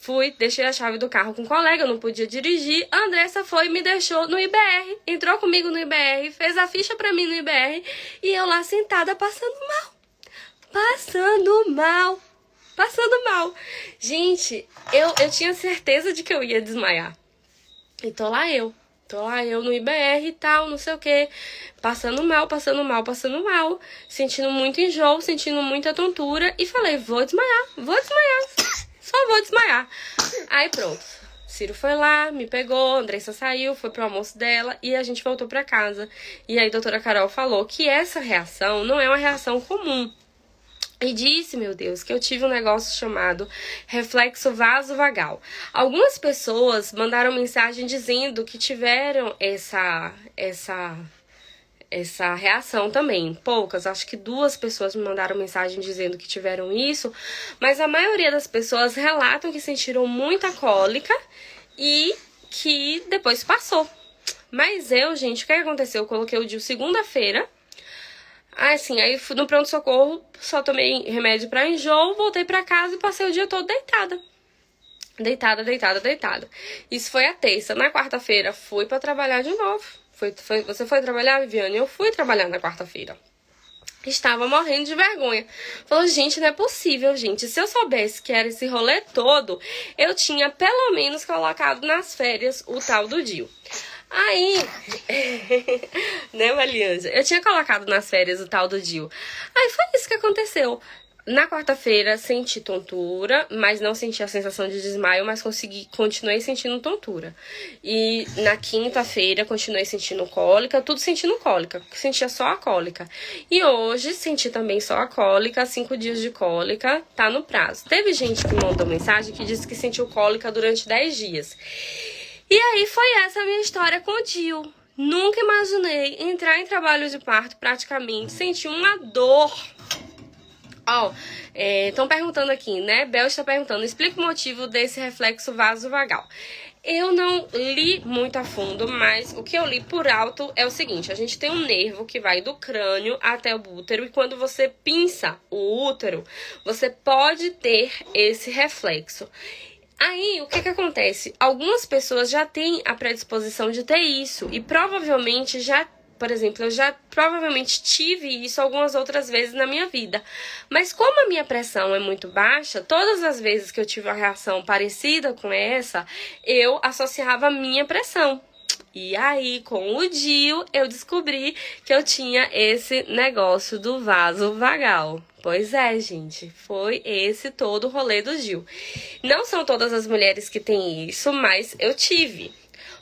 Fui, deixei a chave do carro com um colega, não podia dirigir. A Andressa foi e me deixou no IBR, entrou comigo no IBR, fez a ficha para mim no IBR e eu lá sentada passando mal passando mal. Passando mal. Gente, eu, eu tinha certeza de que eu ia desmaiar. E tô lá eu. Tô lá eu no IBR e tal, não sei o que. Passando mal, passando mal, passando mal. Sentindo muito enjoo, sentindo muita tontura. E falei, vou desmaiar, vou desmaiar. Só vou desmaiar. Aí pronto. Ciro foi lá, me pegou, Andressa saiu, foi pro almoço dela e a gente voltou para casa. E aí a doutora Carol falou que essa reação não é uma reação comum. E disse, meu Deus, que eu tive um negócio chamado reflexo vasovagal. Algumas pessoas mandaram mensagem dizendo que tiveram essa essa essa reação também. Poucas, acho que duas pessoas me mandaram mensagem dizendo que tiveram isso, mas a maioria das pessoas relatam que sentiram muita cólica e que depois passou. Mas eu, gente, o que aconteceu? Eu coloquei o dia segunda-feira ah, assim, aí fui no pronto-socorro, só tomei remédio para enjoo, voltei para casa e passei o dia todo deitada. Deitada, deitada, deitada. Isso foi a terça. Na quarta-feira, fui para trabalhar de novo. Foi, foi, você foi trabalhar, Viviane? Eu fui trabalhar na quarta-feira. Estava morrendo de vergonha. Falou, gente, não é possível, gente. Se eu soubesse que era esse rolê todo, eu tinha pelo menos colocado nas férias o tal do Dio. Aí, né, Malianja? Eu tinha colocado nas férias o tal do Dio. Aí foi isso que aconteceu. Na quarta-feira senti tontura, mas não senti a sensação de desmaio, mas consegui, continuei sentindo tontura. E na quinta-feira continuei sentindo cólica, tudo sentindo cólica, sentia só a cólica. E hoje senti também só a cólica, cinco dias de cólica, tá no prazo. Teve gente que mandou mensagem que disse que sentiu cólica durante dez dias. E aí foi essa a minha história com o Dio. Nunca imaginei entrar em trabalho de parto praticamente, sentir uma dor. Ó, estão é, perguntando aqui, né? Bel está perguntando, explica o motivo desse reflexo vasovagal. Eu não li muito a fundo, mas o que eu li por alto é o seguinte: a gente tem um nervo que vai do crânio até o útero, e quando você pinça o útero, você pode ter esse reflexo. Aí, o que que acontece? Algumas pessoas já têm a predisposição de ter isso e provavelmente já, por exemplo, eu já provavelmente tive isso algumas outras vezes na minha vida. Mas como a minha pressão é muito baixa, todas as vezes que eu tive uma reação parecida com essa, eu associava a minha pressão. E aí, com o Dio, eu descobri que eu tinha esse negócio do vaso vagal. Pois é, gente, foi esse todo o rolê do Gil. Não são todas as mulheres que têm isso, mas eu tive.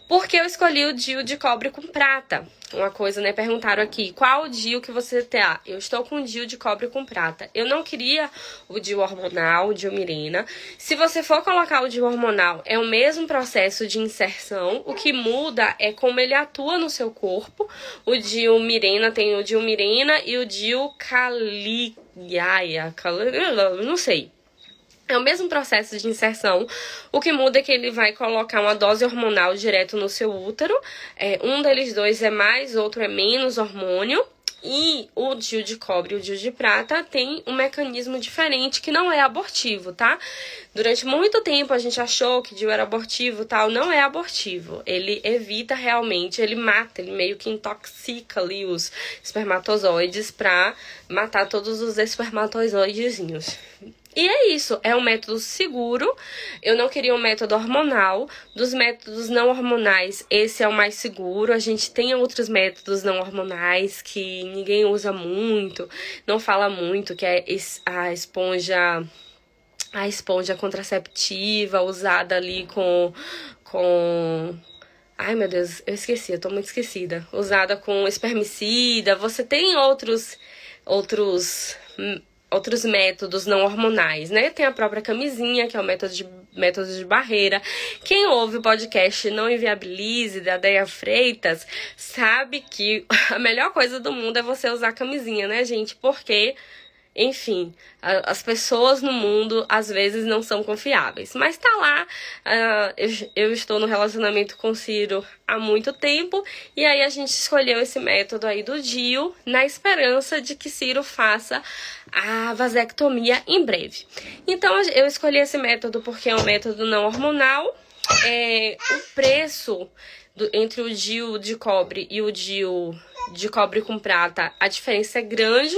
Por que eu escolhi o DIU de cobre com prata? Uma coisa, né? Perguntaram aqui, qual o DIU que você tá? Eu estou com o DIU de cobre com prata. Eu não queria o DIU hormonal, o DIU mirena. Se você for colocar o DIU hormonal, é o mesmo processo de inserção. O que muda é como ele atua no seu corpo. O DIU mirena tem o DIU mirena e o DIU caliaia, não sei. É o mesmo processo de inserção. O que muda é que ele vai colocar uma dose hormonal direto no seu útero. É, um deles dois é mais, outro é menos hormônio. E o DIU de cobre e o DIU de prata tem um mecanismo diferente que não é abortivo, tá? Durante muito tempo a gente achou que DIU era abortivo tal. Não é abortivo. Ele evita realmente, ele mata, ele meio que intoxica ali os espermatozoides pra matar todos os espermatozoidezinhos. E é isso, é um método seguro. Eu não queria um método hormonal. Dos métodos não hormonais, esse é o mais seguro. A gente tem outros métodos não hormonais que ninguém usa muito, não fala muito, que é a esponja a esponja contraceptiva usada ali com com Ai, meu Deus, eu esqueci, eu tô muito esquecida. Usada com espermicida. Você tem outros outros outros métodos não hormonais, né? Tem a própria camisinha, que é o método de, método de barreira. Quem ouve o podcast Não Inviabilize, da Deia Freitas, sabe que a melhor coisa do mundo é você usar camisinha, né, gente? Porque enfim, as pessoas no mundo às vezes não são confiáveis. Mas tá lá, uh, eu, eu, estou no relacionamento com Ciro há muito tempo e aí a gente escolheu esse método aí do Dio na esperança de que Ciro faça a vasectomia em breve. Então eu escolhi esse método porque é um método não hormonal. É, o preço do, entre o DIU de cobre e o DIU de cobre com prata, a diferença é grande.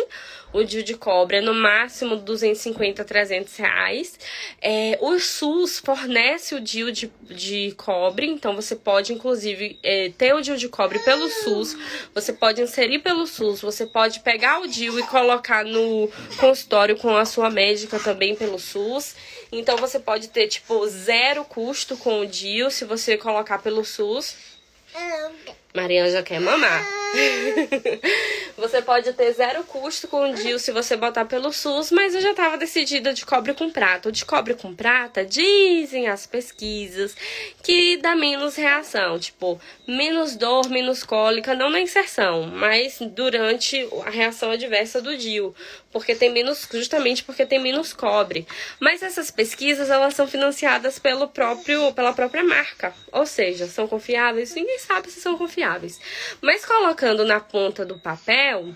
O DIU de cobre é no máximo 250 a 300 reais. É, o SUS fornece o DIU de, de cobre, então você pode, inclusive, é, ter o DIU de cobre pelo SUS. Você pode inserir pelo SUS, você pode pegar o DIU e colocar no consultório com a sua médica também pelo SUS. Então você pode ter, tipo, zero custo com o DIU se você colocar pelo SUS. Um. Mariana já quer mamar. você pode ter zero custo com o DIU se você botar pelo SUS, mas eu já estava decidida de cobre com prata. O de cobre com prata, dizem as pesquisas, que dá menos reação, tipo, menos dor, menos cólica, não na inserção, mas durante a reação adversa do DIU, porque tem menos, justamente porque tem menos cobre. Mas essas pesquisas, elas são financiadas pelo próprio, pela própria marca, ou seja, são confiáveis, ninguém sabe se são confiáveis. Mas colocando na ponta do papel,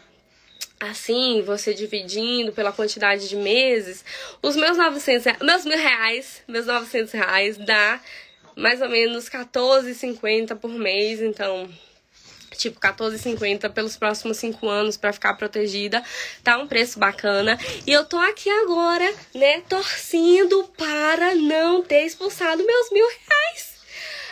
assim, você dividindo pela quantidade de meses, os meus 900, meus mil reais, meus 900 reais dá mais ou menos 14,50 por mês, então tipo 14,50 pelos próximos 5 anos para ficar protegida. Tá um preço bacana. E eu tô aqui agora, né, torcendo para não ter expulsado meus mil reais.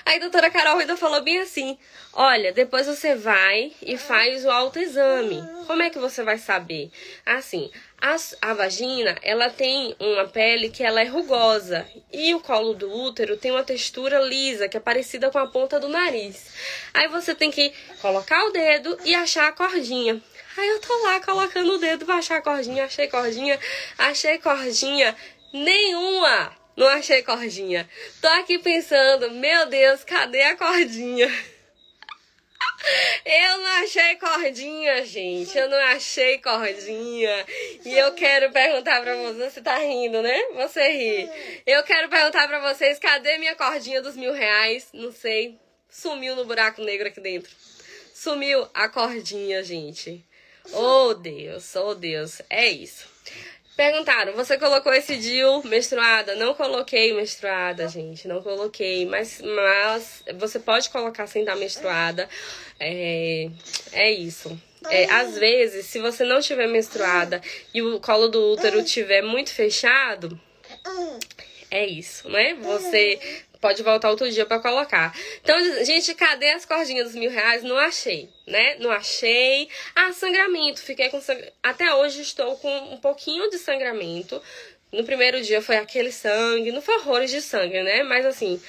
Aí a doutora Carol ainda falou bem assim: olha, depois você vai e faz o autoexame. Como é que você vai saber? Assim, a, a vagina, ela tem uma pele que ela é rugosa e o colo do útero tem uma textura lisa, que é parecida com a ponta do nariz. Aí você tem que colocar o dedo e achar a cordinha. Aí eu tô lá colocando o dedo pra achar a cordinha, achei cordinha, achei cordinha nenhuma. Não achei cordinha. Tô aqui pensando, meu Deus, cadê a cordinha? Eu não achei cordinha, gente. Eu não achei cordinha. E eu quero perguntar pra vocês. Você tá rindo, né? Você ri. Eu quero perguntar pra vocês: cadê minha cordinha dos mil reais? Não sei. Sumiu no buraco negro aqui dentro. Sumiu a cordinha, gente. Oh, Deus, oh, Deus. É isso. Perguntaram, você colocou esse DIU menstruada? Não coloquei menstruada, gente, não coloquei, mas, mas você pode colocar sem estar menstruada. É, é isso. É, às vezes, se você não tiver menstruada e o colo do útero tiver muito fechado, é isso, né? Você pode voltar outro dia para colocar. Então, gente, cadê as cordinhas dos mil reais? Não achei, né? Não achei. Ah, sangramento. Fiquei com sang... Até hoje estou com um pouquinho de sangramento. No primeiro dia foi aquele sangue, não foi horrores de sangue, né? Mas assim,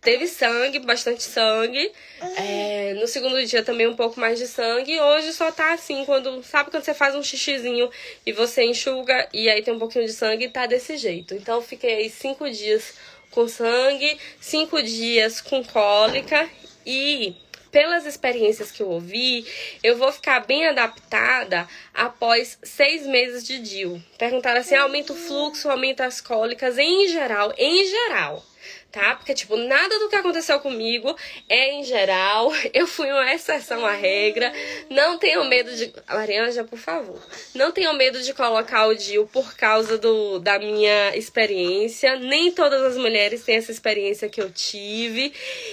teve sangue, bastante sangue. É, no segundo dia também um pouco mais de sangue. Hoje só tá assim, quando. Sabe quando você faz um xixizinho e você enxuga e aí tem um pouquinho de sangue e tá desse jeito. Então fiquei aí cinco dias com sangue, cinco dias com cólica. E pelas experiências que eu ouvi, eu vou ficar bem adaptada após seis meses de DIL. Perguntaram assim: aumenta o fluxo, aumenta as cólicas, em geral, em geral tá? Porque, tipo, nada do que aconteceu comigo é em geral. Eu fui uma exceção à regra. Não tenham medo de. Marianja, por favor. Não tenham medo de colocar o DIU por causa do, da minha experiência. Nem todas as mulheres têm essa experiência que eu tive.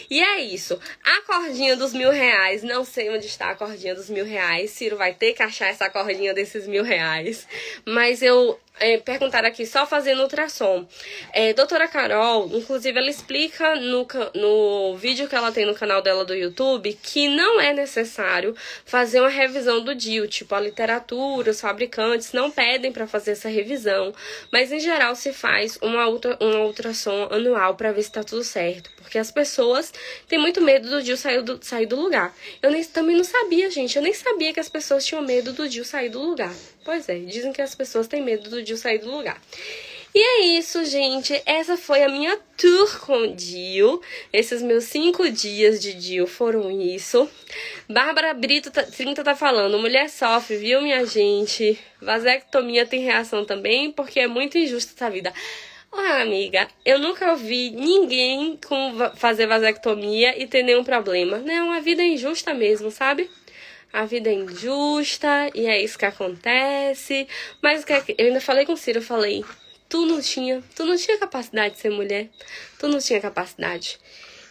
E é isso. A cordinha dos mil reais. Não sei onde está a cordinha dos mil reais. Ciro vai ter que achar essa cordinha desses mil reais. Mas eu é, perguntaram aqui, só fazendo ultrassom. É, doutora Carol, inclusive, ela explica no, no vídeo que ela tem no canal dela do YouTube que não é necessário fazer uma revisão do DIU. Tipo, a literatura, os fabricantes não pedem para fazer essa revisão. Mas, em geral, se faz uma, ultra, uma ultrassom anual para ver se tá tudo certo. Porque as pessoas têm muito medo do DIU sair do, sair do lugar. Eu nem, também não sabia, gente. Eu nem sabia que as pessoas tinham medo do DIU sair do lugar. Pois é, dizem que as pessoas têm medo do Dio sair do lugar. E é isso, gente. Essa foi a minha tour com o Dio. Esses meus cinco dias de Dio foram isso. Bárbara Brito 30 tá, tá falando: mulher sofre, viu, minha gente? Vasectomia tem reação também, porque é muito injusta essa vida. Olha, amiga, eu nunca ouvi ninguém com fazer vasectomia e ter nenhum problema. Não, a vida é injusta mesmo, sabe? A vida é injusta e é isso que acontece. Mas é eu ainda falei com o Ciro, eu falei, tu não tinha, tu não tinha capacidade de ser mulher, tu não tinha capacidade.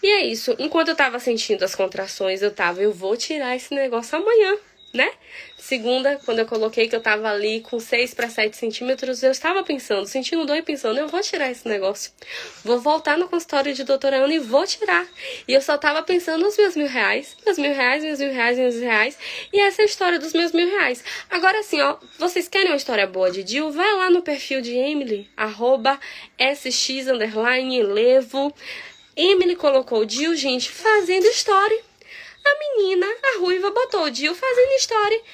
E é isso, enquanto eu tava sentindo as contrações, eu tava, eu vou tirar esse negócio amanhã né? Segunda, quando eu coloquei que eu tava ali com 6 para 7 centímetros, eu estava pensando, sentindo dor e pensando, eu vou tirar esse negócio. Vou voltar no consultório de doutora Ana e vou tirar. E eu só tava pensando nos meus mil reais, meus mil reais, meus mil reais, meus mil reais. E essa é a história dos meus mil reais. Agora assim, ó, vocês querem uma história boa de Dil? Vai lá no perfil de Emily, arroba sx, underline, levo. Emily colocou Dil, gente, fazendo story a menina, a ruiva, botou o Dio fazendo story.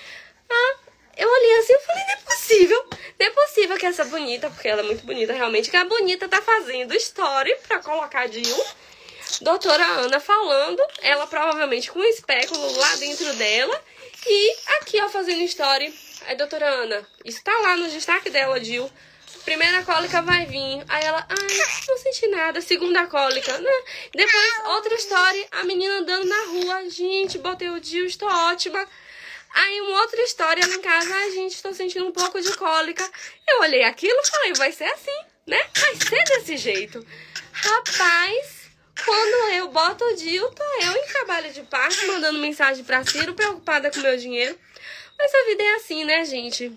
Ah, eu olhei assim e falei, não é possível. Não é possível que essa bonita, porque ela é muito bonita realmente, que a bonita tá fazendo story pra colocar Dio. Doutora Ana falando, ela provavelmente com um espéculo lá dentro dela. E aqui, ó, fazendo story. Aí, doutora Ana, isso tá lá no destaque dela, Jill. Primeira cólica vai vir. Aí ela, ai, não senti nada. Segunda cólica, né? Depois, outra história, a menina andando na rua. Gente, botei o dia, estou ótima. Aí, uma outra história lá em casa. Ai, gente, estou sentindo um pouco de cólica. Eu olhei aquilo e falei, vai ser assim, né? Vai ser desse jeito. Rapaz, quando eu boto o Dil, tô eu em trabalho de parto, mandando mensagem pra Ciro, preocupada com meu dinheiro. Mas a vida é assim, né, gente?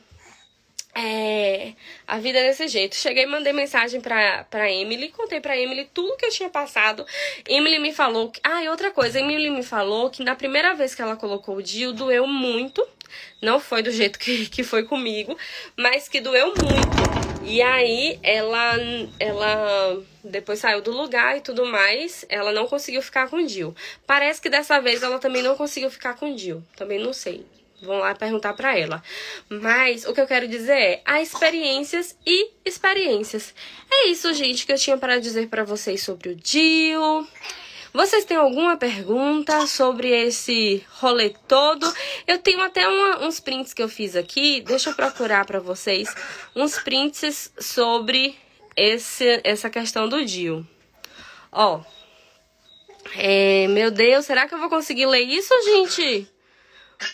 É, a vida é desse jeito. Cheguei mandei mensagem pra, pra Emily, contei pra Emily tudo que eu tinha passado. Emily me falou que. Ah, e outra coisa, Emily me falou que na primeira vez que ela colocou o Dio, doeu muito. Não foi do jeito que, que foi comigo, mas que doeu muito. E aí ela, ela depois saiu do lugar e tudo mais. Ela não conseguiu ficar com o Dio. Parece que dessa vez ela também não conseguiu ficar com o Dio. Também não sei. Vão lá perguntar para ela. Mas o que eu quero dizer é há experiências e experiências. É isso, gente, que eu tinha para dizer para vocês sobre o Dio. Vocês têm alguma pergunta sobre esse rolê todo? Eu tenho até uma, uns prints que eu fiz aqui. Deixa eu procurar para vocês uns prints sobre esse, essa questão do Dio. Ó. É, meu Deus, será que eu vou conseguir ler isso, gente?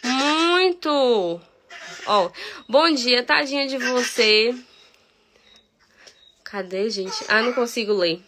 Muito! Ó, bom dia, tadinha de você. Cadê, gente? Ah, não consigo ler.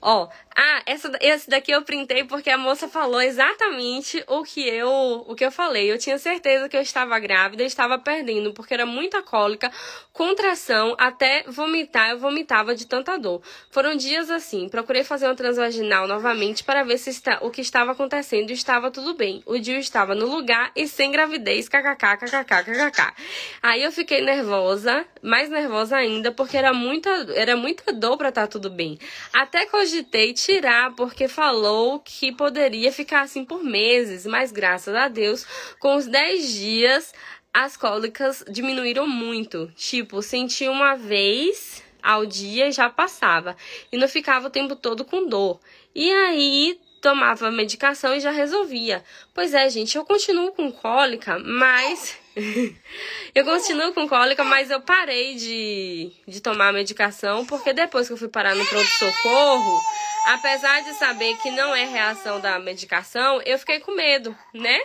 Ó, Ah, essa, esse daqui eu printei porque a moça falou exatamente o que eu o que eu falei. Eu tinha certeza que eu estava grávida e estava perdendo, porque era muita cólica, contração, até vomitar. Eu vomitava de tanta dor. Foram dias assim. Procurei fazer uma transvaginal novamente para ver se está, o que estava acontecendo estava tudo bem. O dia estava no lugar e sem gravidez, kkk, kkk, kkk. Aí eu fiquei nervosa, mais nervosa ainda, porque era muita, era muita dor para estar tá tudo bem. Até cogitei tirar, porque falou que poderia ficar assim por meses, mas graças a Deus, com os 10 dias, as cólicas diminuíram muito. Tipo, senti uma vez ao dia e já passava. E não ficava o tempo todo com dor. E aí tomava medicação e já resolvia. Pois é, gente, eu continuo com cólica, mas eu continuo com cólica, mas eu parei de, de tomar medicação porque depois que eu fui parar no pronto-socorro, apesar de saber que não é reação da medicação, eu fiquei com medo, né?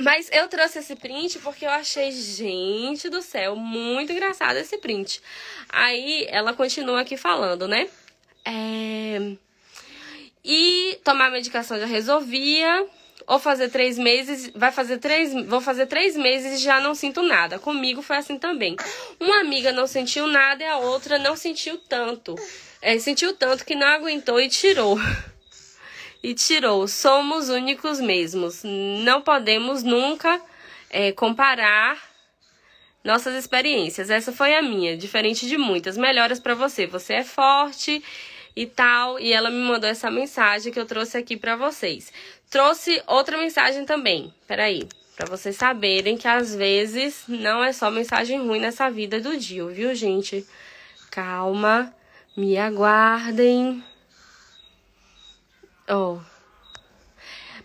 Mas eu trouxe esse print porque eu achei, gente do céu, muito engraçado esse print. Aí ela continua aqui falando, né? É... E tomar medicação já resolvia ou fazer três meses, vai fazer três, vou fazer três meses e já não sinto nada. Comigo foi assim também. Uma amiga não sentiu nada e a outra não sentiu tanto. É, sentiu tanto que não aguentou e tirou. e tirou. Somos únicos mesmos. Não podemos nunca é, comparar nossas experiências. Essa foi a minha, diferente de muitas. Melhoras para você. Você é forte e tal. E ela me mandou essa mensagem que eu trouxe aqui para vocês. Trouxe outra mensagem também. Peraí. Pra vocês saberem que às vezes não é só mensagem ruim nessa vida do Dio, viu, gente? Calma. Me aguardem. Oh.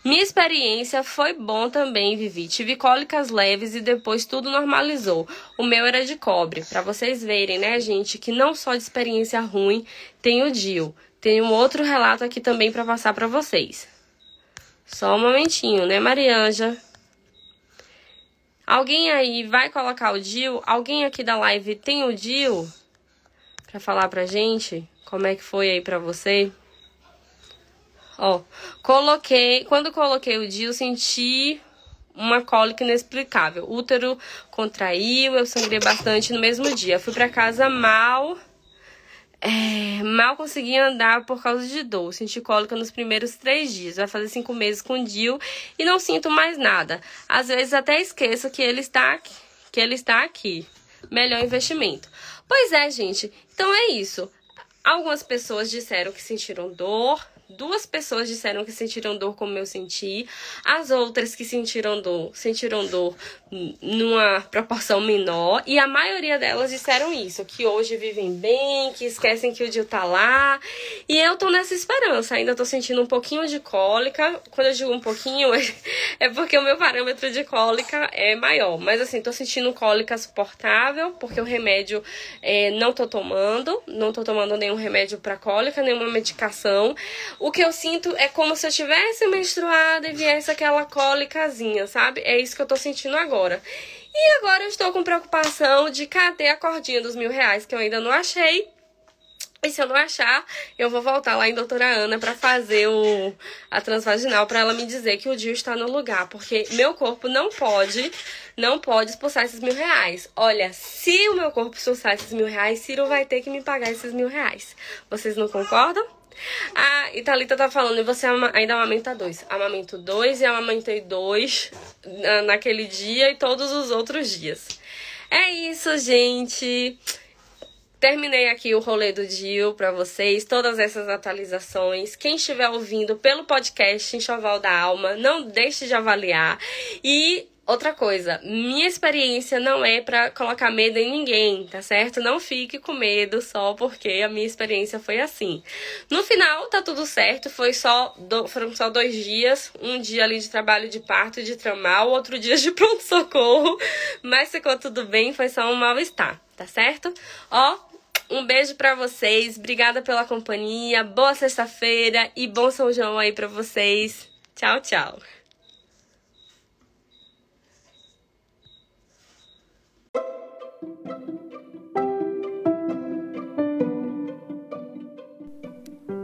Minha experiência foi bom também, Vivi. Tive cólicas leves e depois tudo normalizou. O meu era de cobre. Para vocês verem, né, gente, que não só de experiência ruim tem o Dio. Tem um outro relato aqui também para passar para vocês. Só um momentinho, né, Marianja? Alguém aí vai colocar o Dio? Alguém aqui da live tem o Dio? Pra falar pra gente como é que foi aí pra você? Ó, coloquei, quando coloquei o dia, eu senti uma cólica inexplicável. O útero contraiu, eu sangrei bastante no mesmo dia. Fui para casa mal, é, mal consegui andar por causa de dor. Senti cólica nos primeiros três dias. Vai fazer cinco meses com o Dil e não sinto mais nada. Às vezes até esqueço que ele está aqui, que ele está aqui. Melhor investimento. Pois é, gente. Então é isso. Algumas pessoas disseram que sentiram dor, Duas pessoas disseram que sentiram dor como eu senti. As outras que sentiram dor, sentiram dor numa proporção menor. E a maioria delas disseram isso, que hoje vivem bem, que esquecem que o dia tá lá. E eu tô nessa esperança. Ainda tô sentindo um pouquinho de cólica. Quando eu digo um pouquinho, é porque o meu parâmetro de cólica é maior. Mas assim, tô sentindo cólica suportável, porque o remédio é, não tô tomando. Não tô tomando nenhum remédio para cólica, nenhuma medicação. O que eu sinto é como se eu tivesse menstruada e viesse aquela cólicazinha, sabe? É isso que eu tô sentindo agora. E agora eu estou com preocupação de cadê a cordinha dos mil reais que eu ainda não achei. E se eu não achar, eu vou voltar lá em doutora Ana para fazer o, a transvaginal para ela me dizer que o dia está no lugar. Porque meu corpo não pode, não pode expulsar esses mil reais. Olha, se o meu corpo expulsar esses mil reais, Ciro vai ter que me pagar esses mil reais. Vocês não concordam? Ah, Thalita tá falando, e você ainda amamenta dois. Amamento dois e amamentei dois naquele dia e todos os outros dias. É isso, gente. Terminei aqui o rolê do Dio para vocês, todas essas atualizações. Quem estiver ouvindo pelo podcast Enxoval da Alma, não deixe de avaliar. E Outra coisa, minha experiência não é para colocar medo em ninguém, tá certo? Não fique com medo só porque a minha experiência foi assim. No final, tá tudo certo, foi só do, foram só dois dias, um dia ali de trabalho de parto e de tramal, outro dia de pronto-socorro, mas ficou tudo bem, foi só um mal-estar, tá certo? Ó, um beijo para vocês, obrigada pela companhia, boa sexta-feira e bom São João aí para vocês. Tchau, tchau.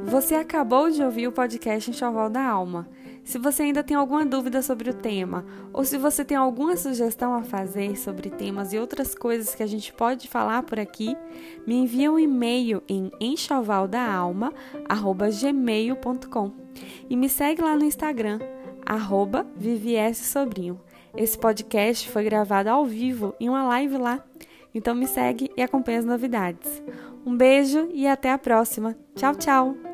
Você acabou de ouvir o podcast Enxoval da Alma. Se você ainda tem alguma dúvida sobre o tema, ou se você tem alguma sugestão a fazer sobre temas e outras coisas que a gente pode falar por aqui, me envia um e-mail em enxovaldaalma@gmail.com e me segue lá no Instagram arroba Sobrinho. Esse podcast foi gravado ao vivo em uma live lá. Então me segue e acompanha as novidades. Um beijo e até a próxima. Tchau, tchau!